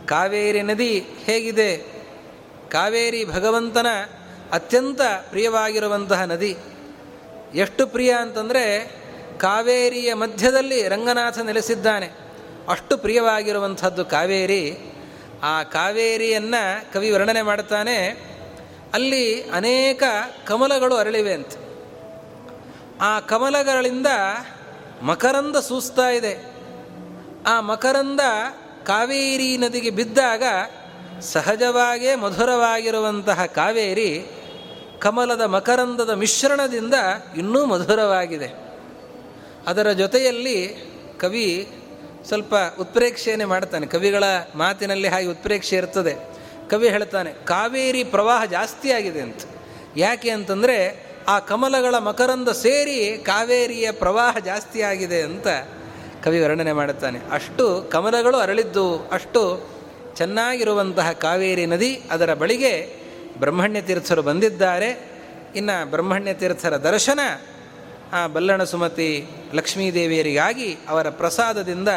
ಕಾವೇರಿ ನದಿ ಹೇಗಿದೆ? ಕಾವೇರಿ ಭಗವಂತನ ಅತ್ಯಂತ ಪ್ರಿಯವಾಗಿರುವಂತಹ ನದಿ. ಎಷ್ಟು ಪ್ರಿಯ ಅಂತಂದರೆ ಕಾವೇರಿಯ ಮಧ್ಯದಲ್ಲಿ ರಂಗನಾಥ ನೆಲೆಸಿದ್ದಾನೆ. ಅಷ್ಟು ಪ್ರಿಯವಾಗಿರುವಂಥದ್ದು ಕಾವೇರಿ. ಆ ಕಾವೇರಿಯನ್ನು ಕವಿ ವರ್ಣನೆ ಮಾಡ್ತಾನೆ, ಅಲ್ಲಿ ಅನೇಕ ಕಮಲಗಳು ಅರಳಿವೆ ಅಂತ. ಆ ಕಮಲಗಳಿಂದ ಮಕರಂದ ಸೂಸ್ತಾ ಇದೆ. ಆ ಮಕರಂದ ಕಾವೇರಿ ನದಿಗೆ ಬಿದ್ದಾಗ ಸಹಜವಾಗೇ ಮಧುರವಾಗಿರುವಂತಹ ಕಾವೇರಿ ಕಮಲದ ಮಕರಂದದ ಮಿಶ್ರಣದಿಂದ ಇನ್ನೂ ಮಧುರವಾಗಿದೆ. ಅದರ ಜೊತೆಯಲ್ಲಿ ಕವಿ ಸ್ವಲ್ಪ ಉತ್ಪ್ರೇಕ್ಷೆಯನ್ನೇ ಮಾಡ್ತಾನೆ. ಕವಿಗಳ ಮಾತಿನಲ್ಲಿ ಹಾಗೆ ಉತ್ಪ್ರೇಕ್ಷೆ ಇರ್ತದೆ. ಕವಿ ಹೇಳ್ತಾನೆ, ಕಾವೇರಿ ಪ್ರವಾಹ ಜಾಸ್ತಿ ಆಗಿದೆ ಅಂತ. ಯಾಕೆ ಅಂತಂದರೆ ಆ ಕಮಲಗಳ ಮಕರಂದ ಸೇರಿ ಕಾವೇರಿಯ ಪ್ರವಾಹ ಜಾಸ್ತಿ ಆಗಿದೆ ಅಂತ ಕವಿ ವರ್ಣನೆ ಮಾಡುತ್ತಾನೆ. ಅಷ್ಟು ಕಮಲಗಳು ಅರಳಿದ್ದು, ಅಷ್ಟು ಚೆನ್ನಾಗಿರುವಂತಹ ಕಾವೇರಿ ನದಿ ಅದರ ಬಳಿಗೆ ಬ್ರಹ್ಮಣ್ಯ ತೀರ್ಥರು ಬಂದಿದ್ದಾರೆ. ಇನ್ನು ಬ್ರಹ್ಮಣ್ಯ ತೀರ್ಥರ ದರ್ಶನ ಆ ಬಲ್ಲಣ ಸುಮತಿ ಲಕ್ಷ್ಮೀದೇವಿಯರಿಗಾಗಿ ಅವರ ಪ್ರಸಾದದಿಂದ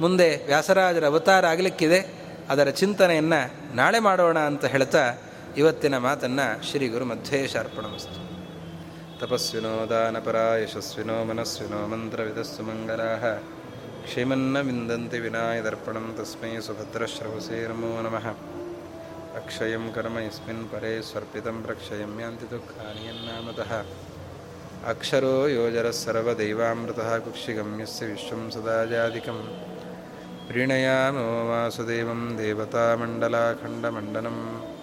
ಮುಂದೆ ವ್ಯಾಸರಾಜರ ಅವತಾರ ಆಗಲಿಕ್ಕಿದೆ. ಅದರ ಚಿಂತನೆಯನ್ನು ನಾಳೆ ಮಾಡೋಣ ಅಂತ ಹೇಳ್ತಾ ಇವತ್ತಿನ ಮಾತನ್ನು ಶ್ರೀ ಗುರು ಮಧ್ವೇಶಾರ್ಪಣಮಸ್ತು तपस्विनो दानपरायशस्वि नो मनस्वि नो मन्त्रविदस्सु मङ्गलाः। क्षेमन्न विन्दन्ति विनायदर्पणं तस्मै सुभद्रश्रवसे नमो। नमः अक्षयं कर्म यस्मिन् परे स्वर्पितं प्रक्षयं यान्ति दुःखानि यन्नामतः। अक्षरो योजरः सर्वदेवामृतः कुक्षिगम्यस्य विश्वं सदाजादिकं प्रीणयामो वासुदेवं देवतामण्डलाखण्डमण्डनम्।